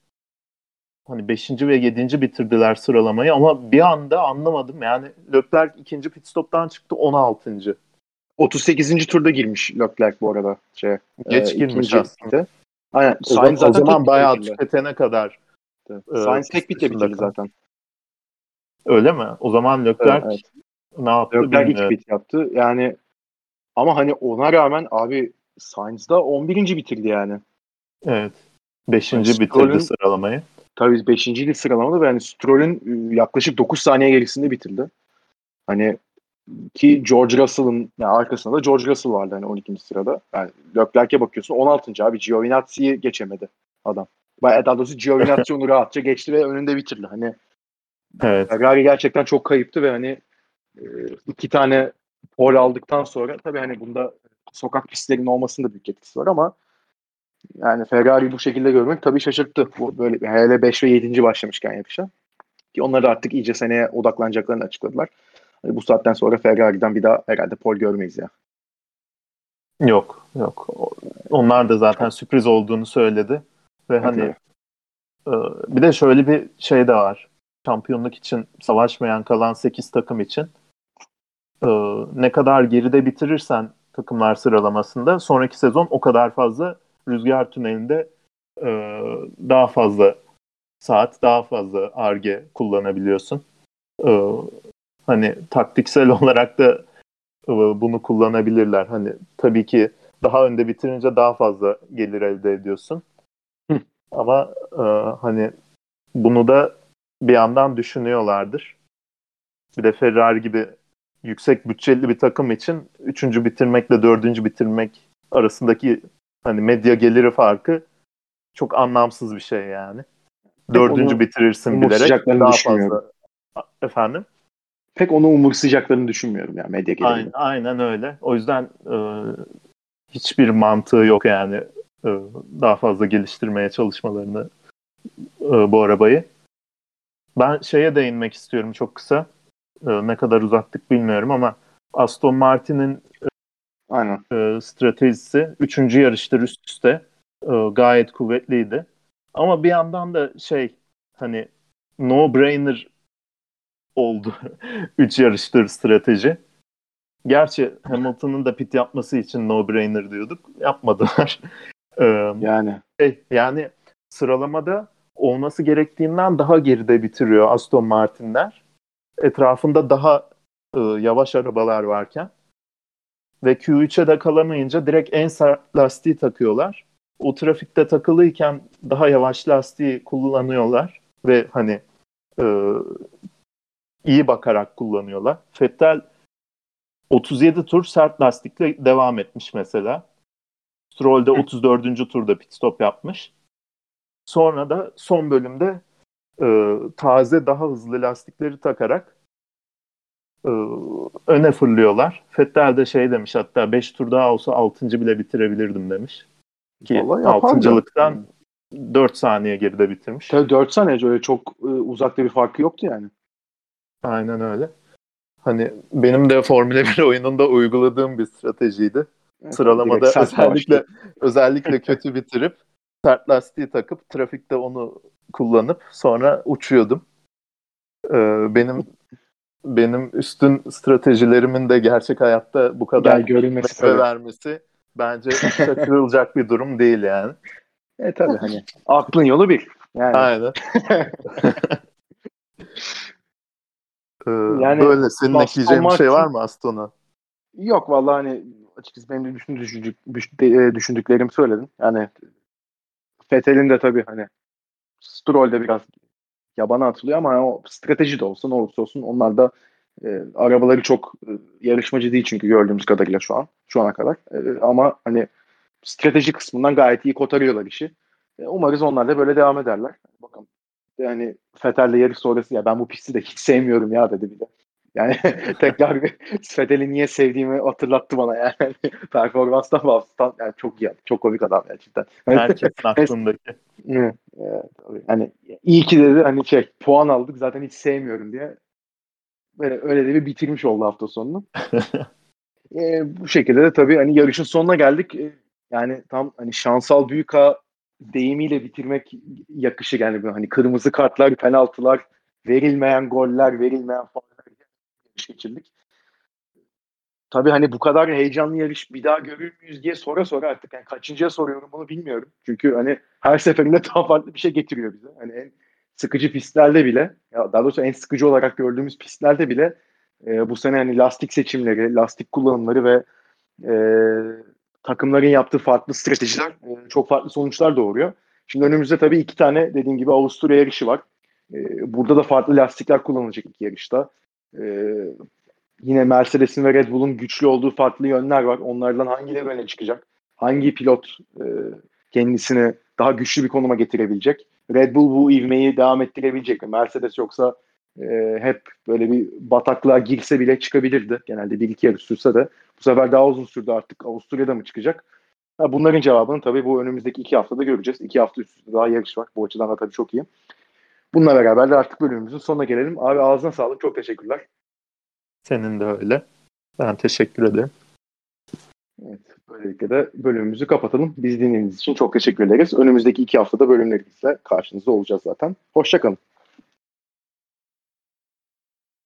Hani 5. ve 7. bitirdiler sıralamayı ama bir anda anlamadım. Yani Leclerc ikinci pit stop'tan çıktı 16. 38. turda girmiş Leclerc bu arada. Şey, Geç e, girmiş aslında. Aynen. O zaman, Sainz zaten o zaman bayağı tüketene kadar. e, Sainz tek dışında bitirdi zaten. Öyle mi? O zaman Leclerc Evet, ne yaptı Leclerc bilmiyorum. pit yaptı. Yani ama hani ona rağmen abi Sainz da 11. bitirdi yani. Evet. 5. Yani bitirdi Stroll'ün- sıralamayı. Tabii 5. yıl sıralamada ve yani Stroll'ün e, yaklaşık 9 saniye gerisinde bitirdi. Hani ki George Russell'ın yani arkasında da George Russell vardı hani 12. sırada. Yani Leclerc'e bakıyorsun 16. abi Giovinazzi'yi geçemedi adam. Bayağı daha doğrusu Giovinazzi onu rahatça geçti ve önünde bitirdi. Hani Evet. Ferrari gerçekten çok kayıptı ve hani e, iki tane pole aldıktan sonra tabii hani bunda sokak pistlerinin olmasının da büyük etkisi var ama yani Ferrari bu şekilde görmek tabii şaşırttı. Bu böyle hele 5 ve 7. başlamışken yarışa. Ki onlar da artık iyice seneye odaklanacaklarını açıkladılar. Hani bu saatten sonra Ferrari'den bir daha herhalde pol görmeyiz ya. Yok, yok. Onlar da zaten sürpriz olduğunu söyledi. Ve hani Evet. e, bir de şöyle bir şey de var. Şampiyonluk için savaşmayan kalan 8 takım için e, ne kadar geride bitirirsen takımlar sıralamasında sonraki sezon o kadar fazla rüzgar tünelinde e, daha fazla saat, daha fazla arge kullanabiliyorsun. E, hani taktiksel olarak da e, bunu kullanabilirler. Hani tabii ki daha önde bitirince daha fazla gelir elde ediyorsun. Hı. Ama e, hani bunu da bir yandan düşünüyorlardır. Bir de Ferrari gibi yüksek bütçeli bir takım için üçüncü bitirmekle dördüncü bitirmek arasındaki hani medya geliri farkı çok anlamsız bir şey yani. Dördüncü onu bitirirsin bilerek daha düşünmüyorum. fazla. Efendim? Pek onu umursayacaklarını düşünmüyorum ya medya Aynen, gelirinde. aynen öyle. O yüzden e, hiçbir mantığı yok yani e, daha fazla geliştirmeye çalışmalarını e, bu arabayı. Ben şeye değinmek istiyorum çok kısa. E, ne kadar uzattık bilmiyorum ama Aston Martin'in Aynen. e, stratejisi üçüncü yarıştır üst üste e, gayet kuvvetliydi. Ama bir yandan da şey hani no brainer oldu. Üç yarıştır strateji. Gerçi Hamilton'ın da pit yapması için no brainer diyorduk. Yapmadılar. E, Yani şey, yani sıralamada olması gerektiğinden daha geride bitiriyor Aston Martin'ler. Etrafında daha e, yavaş arabalar varken ve Q3'e de kalamayınca direkt en sert lastiği takıyorlar. O trafikte takılıyken daha yavaş lastiği kullanıyorlar ve hani e, iyi bakarak kullanıyorlar. Vettel 37 tur sert lastikle devam etmiş mesela. Stroll de 34. turda pit stop yapmış. Sonra da son bölümde e, taze daha hızlı lastikleri takarak öne fırlıyorlar. Vettel de şey demiş hatta 5 tur daha olsa 6. bile bitirebilirdim demiş. Ki Vallahi yapardı. 6.lıktan 4 saniye geride bitirmiş. tabii 4 saniye öyle çok e, uzakta bir farkı yoktu yani. Aynen öyle. Hani benim de Formula 1 oyununda uyguladığım bir stratejiydi. Evet, Sıralamada özellikle başladı. özellikle kötü bitirip sert lastiği takıp trafikte onu kullanıp sonra uçuyordum. Ee, benim benim üstün stratejilerimin de gerçek hayatta bu kadar görülmesi vermesi bence şaşırılacak bir durum değil yani. E tabii hani aklın yolu bir. Yani Aynen. Ee, Yani böyle senin ekleyeceğin bir şey var mı Aston'a? yok vallahi hani açıkçası benim de düşündük, düş- e, düşündüklerimi söyledim. Yani Fethel'in de tabii hani Stroll de biraz yabana atılıyor ama o strateji de olsa ne olursa olsun onlar da e, arabaları çok e, yarışmacı değil çünkü gördüğümüz kadarıyla şu an şu ana kadar. E, ama hani strateji kısmından gayet iyi kotarıyorlar işi. E, umarız onlar da böyle devam ederler. Bakalım. Yani Fethel'le yarış sonrası ya ben bu pisti de hiç sevmiyorum ya dedi bir de. Yani tekrar Fethel'i niye sevdiğimi hatırlattı bana yani. Performanstan bahseden yani çok iyi. Çok komik adam gerçekten. Herkesin aklındaki. Evet, hani iyi ki dedi hani şey puan aldık zaten hiç sevmiyorum diye. Böyle öyle de bir bitirmiş oldu hafta sonunu. e, bu şekilde de tabii hani yarışın sonuna geldik. E, yani tam hani şansal büyük A deyimiyle bitirmek yakışır yani hani kırmızı kartlar, penaltılar, verilmeyen goller, verilmeyen fauller geçirdik. Tabii hani bu kadar heyecanlı yarış bir daha görür müyüz diye sonra sonra artık yani kaçıncıya soruyorum bunu bilmiyorum. Çünkü hani her seferinde daha farklı bir şey getiriyor bize. Hani en sıkıcı pistlerde bile ya daha doğrusu en sıkıcı olarak gördüğümüz pistlerde bile e, bu sene hani lastik seçimleri, lastik kullanımları ve e, takımların yaptığı farklı stratejiler e, çok farklı sonuçlar doğuruyor. Şimdi önümüzde tabii iki tane dediğim gibi Avusturya yarışı var. E, burada da farklı lastikler kullanılacak iki yarışta. E, yine Mercedes'in ve Red Bull'un güçlü olduğu farklı yönler var. Onlardan hangileri öne çıkacak? Hangi pilot e, kendisini daha güçlü bir konuma getirebilecek? Red Bull bu ivmeyi devam ettirebilecek mi? Mercedes yoksa e, hep böyle bir bataklığa girse bile çıkabilirdi. Genelde bir iki yarış sürse de. Bu sefer daha uzun sürdü artık. Avusturya'da mı çıkacak? Ha, bunların cevabını tabii bu önümüzdeki iki haftada göreceğiz. İki hafta üst üste daha yarış var. Bu açıdan da tabii çok iyi. Bununla beraber de artık bölümümüzün sonuna gelelim. Abi ağzına sağlık. Çok teşekkürler. Senin de öyle. Ben teşekkür ederim. Evet, böylelikle de bölümümüzü kapatalım. Biz dinlediğiniz için çok teşekkür ederiz. Önümüzdeki iki haftada bölümlerimizle karşınızda olacağız zaten. Hoşçakalın.